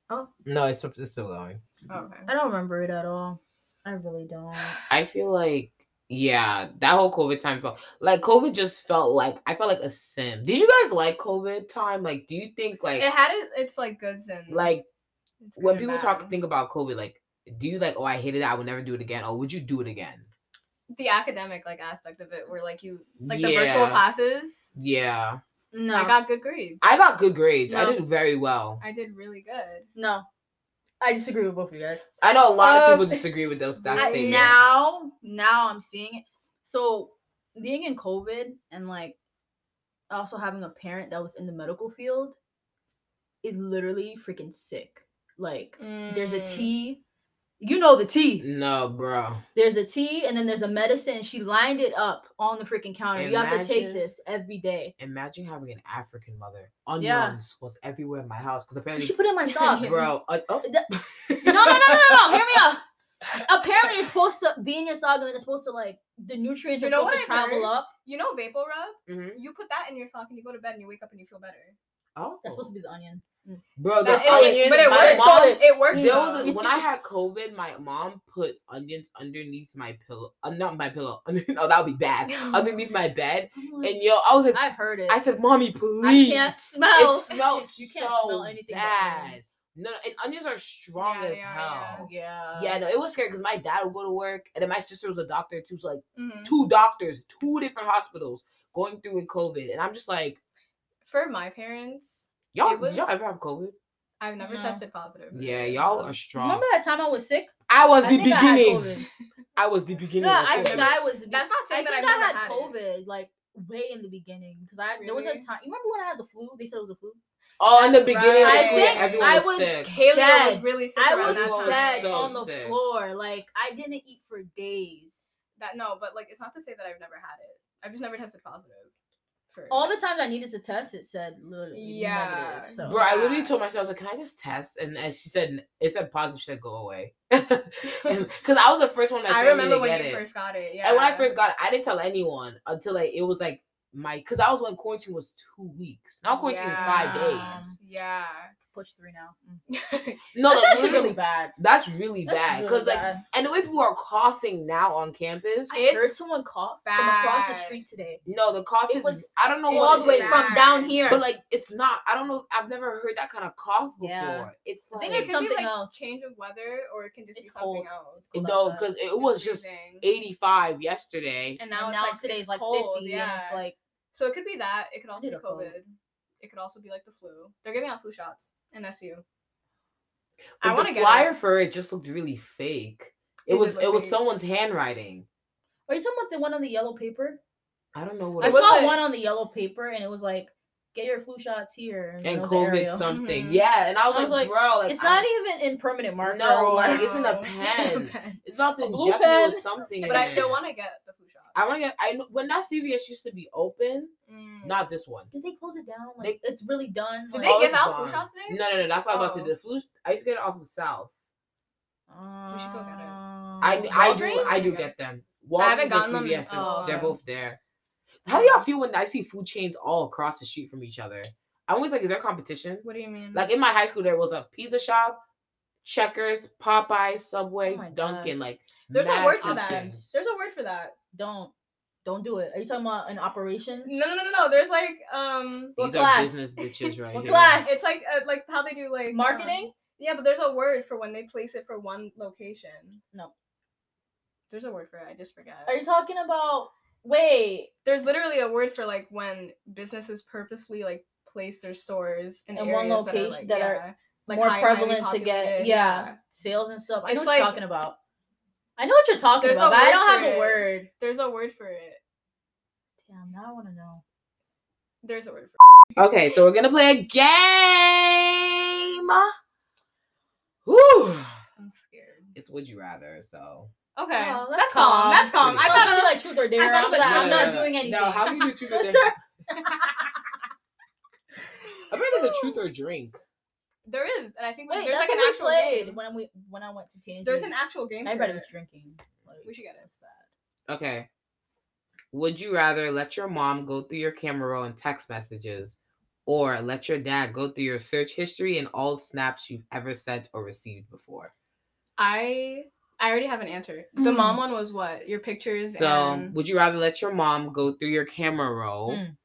Oh no, it's, it's still going. Oh, okay. I don't remember it at all. I really don't. I feel like yeah, that whole COVID time felt like COVID just felt like I felt like a sim. Did you guys like COVID time? Like, do you think like It had it, its like goods and like good when people bad. talk think about COVID, like, do you like oh I hated it, I would never do it again, or would you do it again? the academic like aspect of it, where like you like the virtual classes. Yeah, No. I got good grades. I got good grades. I did very well. I did really good. no. I disagree with both of you guys. I know a lot of Um, people disagree with those that I- statement. now, now I'm seeing it. So being in COVID and like also having a parent that was in the medical field is literally freaking sick. Like there's a Mm. T, you know the T. No, bro. There's a tea and then there's a medicine. She lined it up on the freaking counter. You have to take this every day. Imagine having an African mother. Yeah. Onions was everywhere in my house because apparently She put it in my sock. bro. Uh, oh. No, no, no, no, no, no. Hear me out. Apparently, it's supposed to be in your sock, and it's supposed to like the nutrients You are know supposed what to I've travel heard? up. You know VapoRub? Mhm. You put that in your sock and you go to bed and you wake up and you feel better. Oh, That's supposed to be the onion. Bro. That- it- onion, but it works. mom- it works. There though. was a, when I had COVID, my mom put onions underneath my pillow. Uh, not my pillow. oh, that would be bad. Underneath my bed, and yo, I was like, I've heard it. I said, "Mommy, please. I please." can't smell. It smelled You can't so smell anything bad. onions. No, and onions are strong Yeah, as are, hell. yeah. Yeah, no, it was scary because my dad would go to work, and then my sister was a doctor too. So like Mhm. two doctors, two different hospitals going through with COVID, and I'm just like, For my parents, y'all, was- did y'all ever have COVID? I've never No. tested positive. Yeah, y'all are strong. Remember that time I was sick? I was I the think I beginning. I, was the beginning. Yeah, of I think I was. the That's not I saying that think I've I never had had it. COVID like way in the beginning because I there was a time. You remember when I had the flu? They said it was a flu. Oh, in the beginning right. the school, I think everyone I was, was sick. Haley was Dead. really sick I was that dead so on the sick. floor. Like I didn't eat for days. That no, but like it's not to say that I've never had it. I've just never tested positive. For All the times I needed to test, it said literally Yeah. negative. So Bro, I literally told myself, I was like, can I just test? And, and she said, it said positive. She said, go away. Because I was the first one that I family remember to when get you it. first got it. Yeah. And when I first got it, I didn't tell anyone until like it was like my, because I was when quarantine was two weeks. Now quarantine is five days. Yeah. Push three now. Mm. No, That's actually really bad. That's really That's bad. really Because like, and the way people are coughing now on campus. I heard It's someone cough from across the street today. No, the cough It is. was I don't know all the way from down here. But like, it's not. I don't know. I've never heard that kind of cough before. Yeah. It's I think It it's could be something like else. change of weather, or it can just It's be something cold. else. cold no, because it It's was just 85 yesterday. and now, now, and it's now like, today's like cold, 50 yeah. it's like so it could be that. It could also be it? COVID. It could also be like the flu. They're giving out flu shots in SU. But I want the to get flyer it. for it just looked really fake. It, It was did look it was fake. someone's handwriting. Are you talking about the one on the yellow paper? I don't know what I it was saw it- one on the yellow paper and it was like, get your flu shots here. And, and it was an COVID Arial. something. Mhm. Yeah, and I was, I was like, like, bro, like It's I- not even in permanent marker. No, or like, it's in a pen. It's about to A blue inject me pen. with something. but I still want to get the flu shot. I want to get. I know when that CVS used to be open. Mm. Not this one. Did they close it down? Like it's really done. Did like, they Oh, give it's out flu shots there? No, no, no. That's what I was about to Oh. say. The flu. I used to get it off of South. We should go get it. I I do I do Yeah. get them. I haven't gotten them in CVS, they're both there. How do y'all feel when I see food chains all across the street from each other? I'm always like, is there competition? What do you mean? Like in my high school, there was a pizza shop, Checkers, Popeyes, Subway, Oh Dunkin'. gosh. Like there's a word for food that. There's a word for that. Don't don't do it. Are you talking about an operation? No, no, no, no, no. There's like um, These are class? business bitches right What here. class? it's like uh, like how they do like um, Marketing? yeah, but there's a word for when they place it for one location. No. There's a word for it. I just forgot. Are you talking about? Wait, There's literally a word for like when businesses purposely like place their stores in, In one areas that are, location like, that are like more high- prevalent to get populated, yeah, sales and stuff. I know It's what you're talking about. I know what you're talking There's about, but I don't for have a word. There's a word for it. Damn, now I want to know. There's a word for Okay, so we're gonna play a game. Whew. I'm scared. It's would you rather, so Okay, Oh, that's, calm. That's calm. Pretty I I thought thought it it was was like truth or dare. thought it I'm, was like, like- I'm No, not no, no. doing anything. No, how do you do truth or dare? I bet there's a truth or drink. There is, and I think Wait, there's like an actual played game. when we when I went to teenage. There's an actual game. for Everybody it. was drinking. Like, We should get it. it's bad. Okay. Would you rather let your mom go through your camera roll and text messages, or let your dad go through your search history and all snaps you've ever sent or received before? I I already have an answer. The Mm. mom one was what? Your pictures So, and would you rather let your mom go through your camera roll Mm.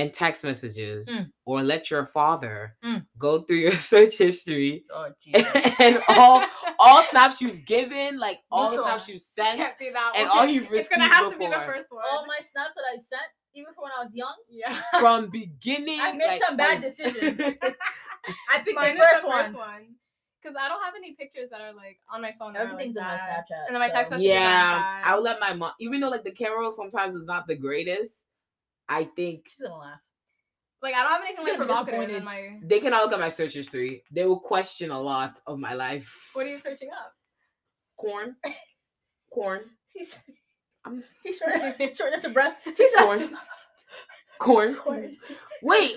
And text messages, Mm. or let your father Mm. go through your search history Oh and all all snaps you've given, like all the snaps you've sent? that and one. all you've It's gonna received have to be the before. first one. all my snaps that I sent, even from when I was young, yeah. From beginning, I made like, some bad like- decisions. I picked Mine the is first one. Because I don't have any pictures that are like on my phone. that are, like, Everything's in my. Snapchat. And then my text so- messages. are Yeah, bad. I would let my mom, even though like the camera sometimes is not the greatest. I think She's gonna laugh. Like I don't have anything like provocative in my. they cannot look at my search history. They will question a lot of my life. What are you searching up? Corn, corn, She's I'm- she's short, shortness of breath. She's Corn. corn. Corn. Wait,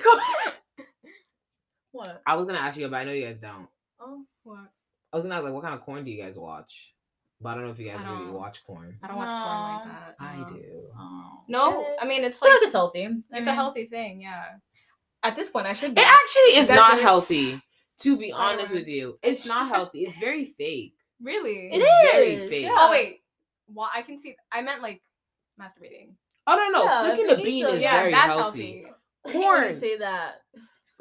What? I was gonna ask you, but I know you guys don't. Oh, What? I was gonna ask like, what kind of corn do you guys watch? But I don't know if you guys really watch porn. I don't watch porn like No. that. I do. oh. No, I mean it's I like like it's healthy. it's a healthy thing. Yeah. At this point, I should. Be. It actually is That's not what- healthy. To be That's what I honest want. with you, it's not healthy. It's very fake. Really. It It's very is, fake. yeah. Oh wait. Well, I can see. I meant like masturbating. Oh no, no, Yeah, flicking if the you bean to- is yeah, very that's healthy. healthy. I hate when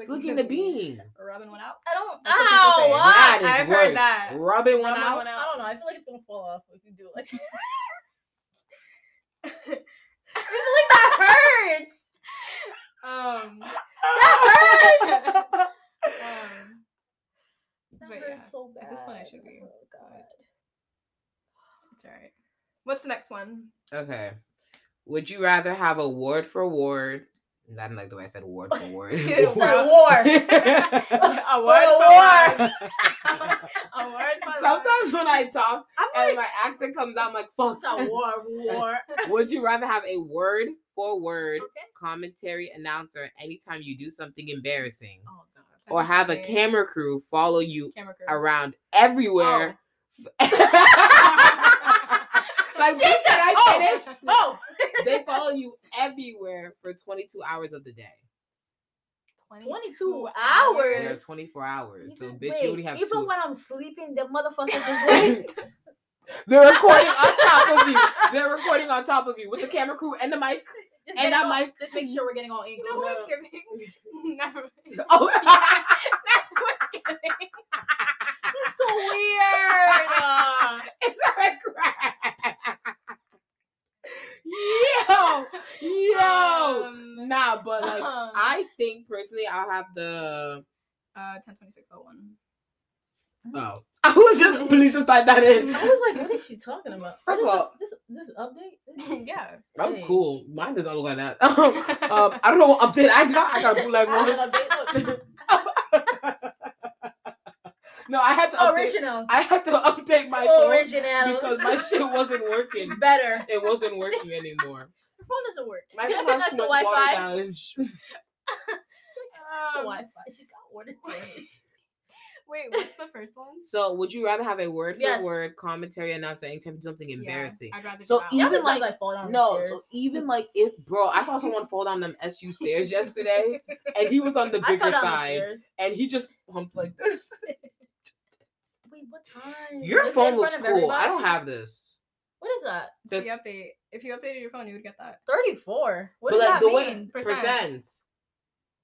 you Corn. say the bean. Rubbing one out. I don't. That's what Ow! What? That is I've worse. heard that. Rubbing one Rubbing out. one I don't know. I feel like it's gonna fall off if you do it like that. I I feel like that hurts. Um. That hurts. um, That But hurts yeah, so bad. at this point I should be. Oh god. it's alright. What's the next one? Okay. Would you rather have a word for word I didn't like the way I said word for word. You said war. a word for war. A word for Sometimes when I talk I'm and like, my accent comes out, I'm like, fuck. it's a war, war. Would you rather have a word for word Okay. commentary announcer anytime you do something embarrassing, Oh god. or have a camera crew follow you camera crew. around everywhere? Oh. like, She bitch, said, can I "Oh, finish? Oh, They follow you everywhere for 22 hours of the day. 22 hours. Yeah, 24 hours. So, bitch, wait, you only have even two. when I'm sleeping, the motherfucker just like They're recording on top of you. They're recording on top of you with the camera crew and the mic. just, And getting I'm all- like- just make sure we're getting all angles. No one's giving. Never. Oh, yeah, That's what's giving. That's so weird. Uh, it's a crack. Yo, yo. Um, nah, but like, um, I think personally, I'll have the. uh, 102601. Oh, I was just please just type that in. I was like, what is she talking about? First of all- this, this this update. yeah. I'm Hey. cool. Mine doesn't look like that. um, I don't know what update I got. I got a bootleg I one. An update. Look, no, I had to update. original. I had to update my phone Original. because my shit wasn't working. It's better. It wasn't working anymore. Your phone doesn't work. My You phone connect has to too much Wi-Fi. damage. It's a Um, Wi-Fi. She got water damage. Wait, what's the first one? So, would you rather have a word for Yes. word commentary announcer anytime you do something Yeah, embarrassing? I'd rather So do that Even like- I fall down No, the so even like if bro, I saw someone fall down them SU stairs yesterday, and he was on the I fell bigger down the side, stairs. and he just humped like this. Wait, what time? Your Is phone looks front cool. of I don't have this. What is that? If you update, if you updated your phone, you would get that. 34. What does like that the mean? way Percent. percent.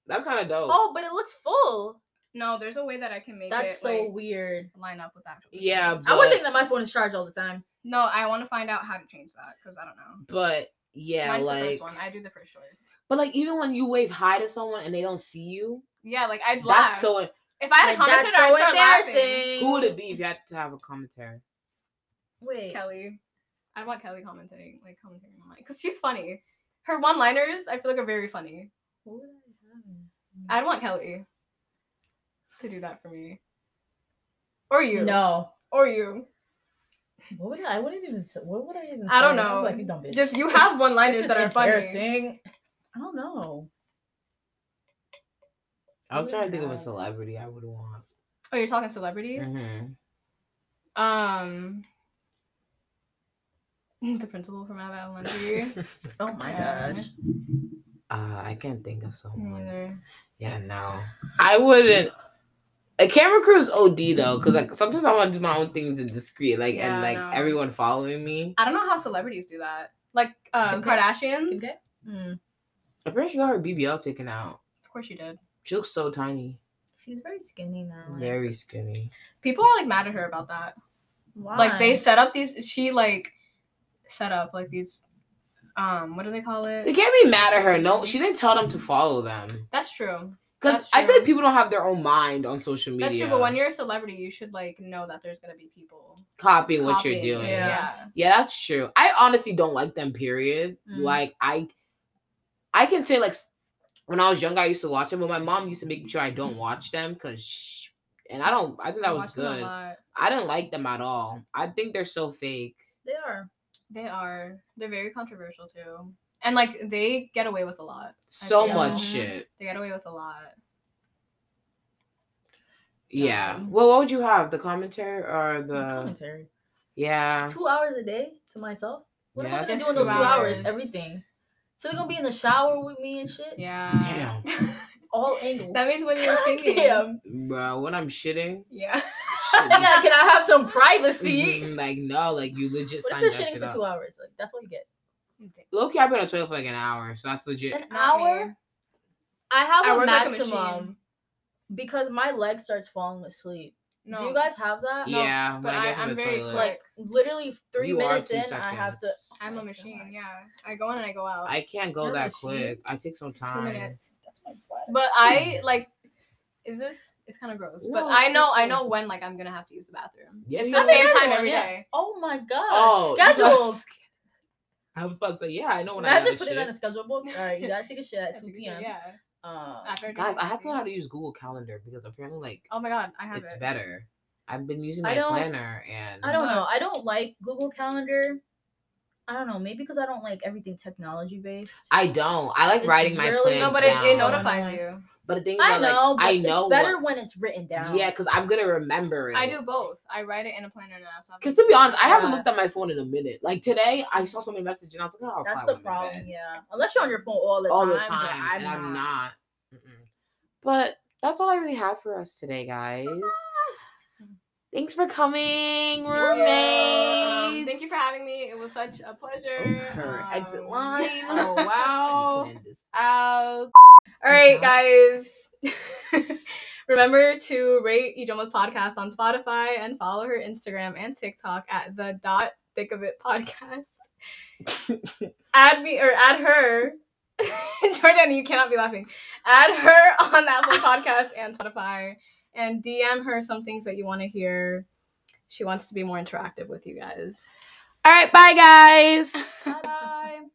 That's kind of dope. Oh, but it looks full. No, there's a way that I can make That's it so like, weird. line up with actual. Yeah, percentages. I would think that my phone is charged all the time. No, I want to find out how to change that because I don't know. But yeah, Mine's the like first one. I do the first choice. but like even when you wave hi to someone and they don't see you, Yeah, like I'd laugh. that's so. If I had a Like, commenter, that's I'd so start laughing. Who would it be if you had to have a commentary? Wait. Kelly. I want Kelly commenting, like commenting on mine, because she's funny. Her one-liners, I feel like, are very funny. Who would I have? I'd want Kelly to do that for me, or you, No. or you. What would I? I wouldn't even. Say, what would I even? I don't say? I'd be know. Like you dumb bitch. Just you have one-liners that are funny. embarrassing. I don't know. I was trying to think of a celebrity I would want. Oh, you're talking celebrity? Mm-hmm. Um, the principal from Abbott Elementary. Oh my gosh. Uh, I can't think of someone. neither. Yeah, no, I wouldn't. A camera crew is OD though, because like sometimes I want to do my own things in discreet, like Yeah, and like no. everyone following me. I don't know how celebrities do that. Like um, Kardashians. Kim K? Mm. I'm pretty sure she got her BBL taken out. Of course, you did. She looks so tiny, She's very skinny now. very skinny. People are like mad at her about that. Why? Like they set up these. She like set up like these. Um, what do they call it? They can't be mad at her. No, she didn't tell them to follow them. That's true. Because I feel like people don't have their own mind on social media. That's true. But when you're a celebrity, you should like know that there's gonna be people copying what you're doing. Yeah. Yeah. Yeah, that's true. I honestly don't like them. Period. Mm. Like I, I can say like s- when I was younger, I used to watch them, but my mom used to make sure I don't watch them because, and I don't. I think that I was watch them a good. I didn't like them at all. I think they're so fake. they are. They are. They're very controversial too, and like they get away with a lot. So much Mhm. shit. They get away with a lot. Yeah. Um, Well, what would you have? The commentary or the? commentary. Yeah. Two hours a day to myself. What am I Yeah, gonna do in those two two hours? hours. Everything. So they're gonna be in the shower with me and shit. Yeah. Damn. All angles. that means when you're singing. Damn. Bro, when I'm shitting, Yeah. I gotta- Can I have some privacy? mhm, like no, like you legit What signed if you're shitting shit for up. two hours? Like that's what you get. Low key, I've been on toilet for like an hour, so that's legit. An Not me. hour? I have I a work like a maximum because my leg starts falling asleep. No. Do you guys have that? No, yeah, when but I I- get to I'm very toilet, quick. Like literally three You minutes two in, I have to. Seconds. I'm a machine. God. Yeah. I go in and I go out. I can't go You're that quick. I take some time. Two time. minutes. That's my butt. But I like. Is this? It's kind of gross. but I know. I know when like I'm gonna have to use the bathroom. Yeah, it's the same I time every yeah. day. Oh my gosh. Oh, you Scheduled. I was about to say, yeah, I know when I Imagine have putting a that in a schedule book. All right, you gotta take a shit at 2 p.m. Yeah. Uh, Guys, I have to know how to use Google Calendar because apparently, like, Oh my god, I have it's it. better. I've been using my planner and I don't know. I don't like Google Calendar. I don't know. Maybe because I don't like everything technology based. I don't. I like It's writing my really- plans No, but it, it notifies you. But the thing is, I that, like, know. But I know it's better what- when it's written down. Yeah, because I'm gonna remember it. I do both. I write it in a planner now. So Because to be honest, I haven't looked at my phone in a minute. Like today, I saw so many messages and I was like, "Oh, That's the when I'm in problem. Yeah, unless you're on your phone all the all time. the but time, I'm and I'm not. not. Mm-mm. But that's all I really have for us today, guys. Thanks for coming, roommates. Um, thank you for having me. It was such a pleasure. Her Um, exit line. Oh wow. She planned this out. All right, Mhm. guys. Remember to rate Ijoma's podcast on Spotify and follow her Instagram and TikTok at the dot thick of it podcast. add me or add her. Jordan, you cannot be laughing. Add her on Apple Podcasts and Spotify and DM her some things that you want to hear. She wants to be more interactive with you guys. All right, bye, guys. Bye.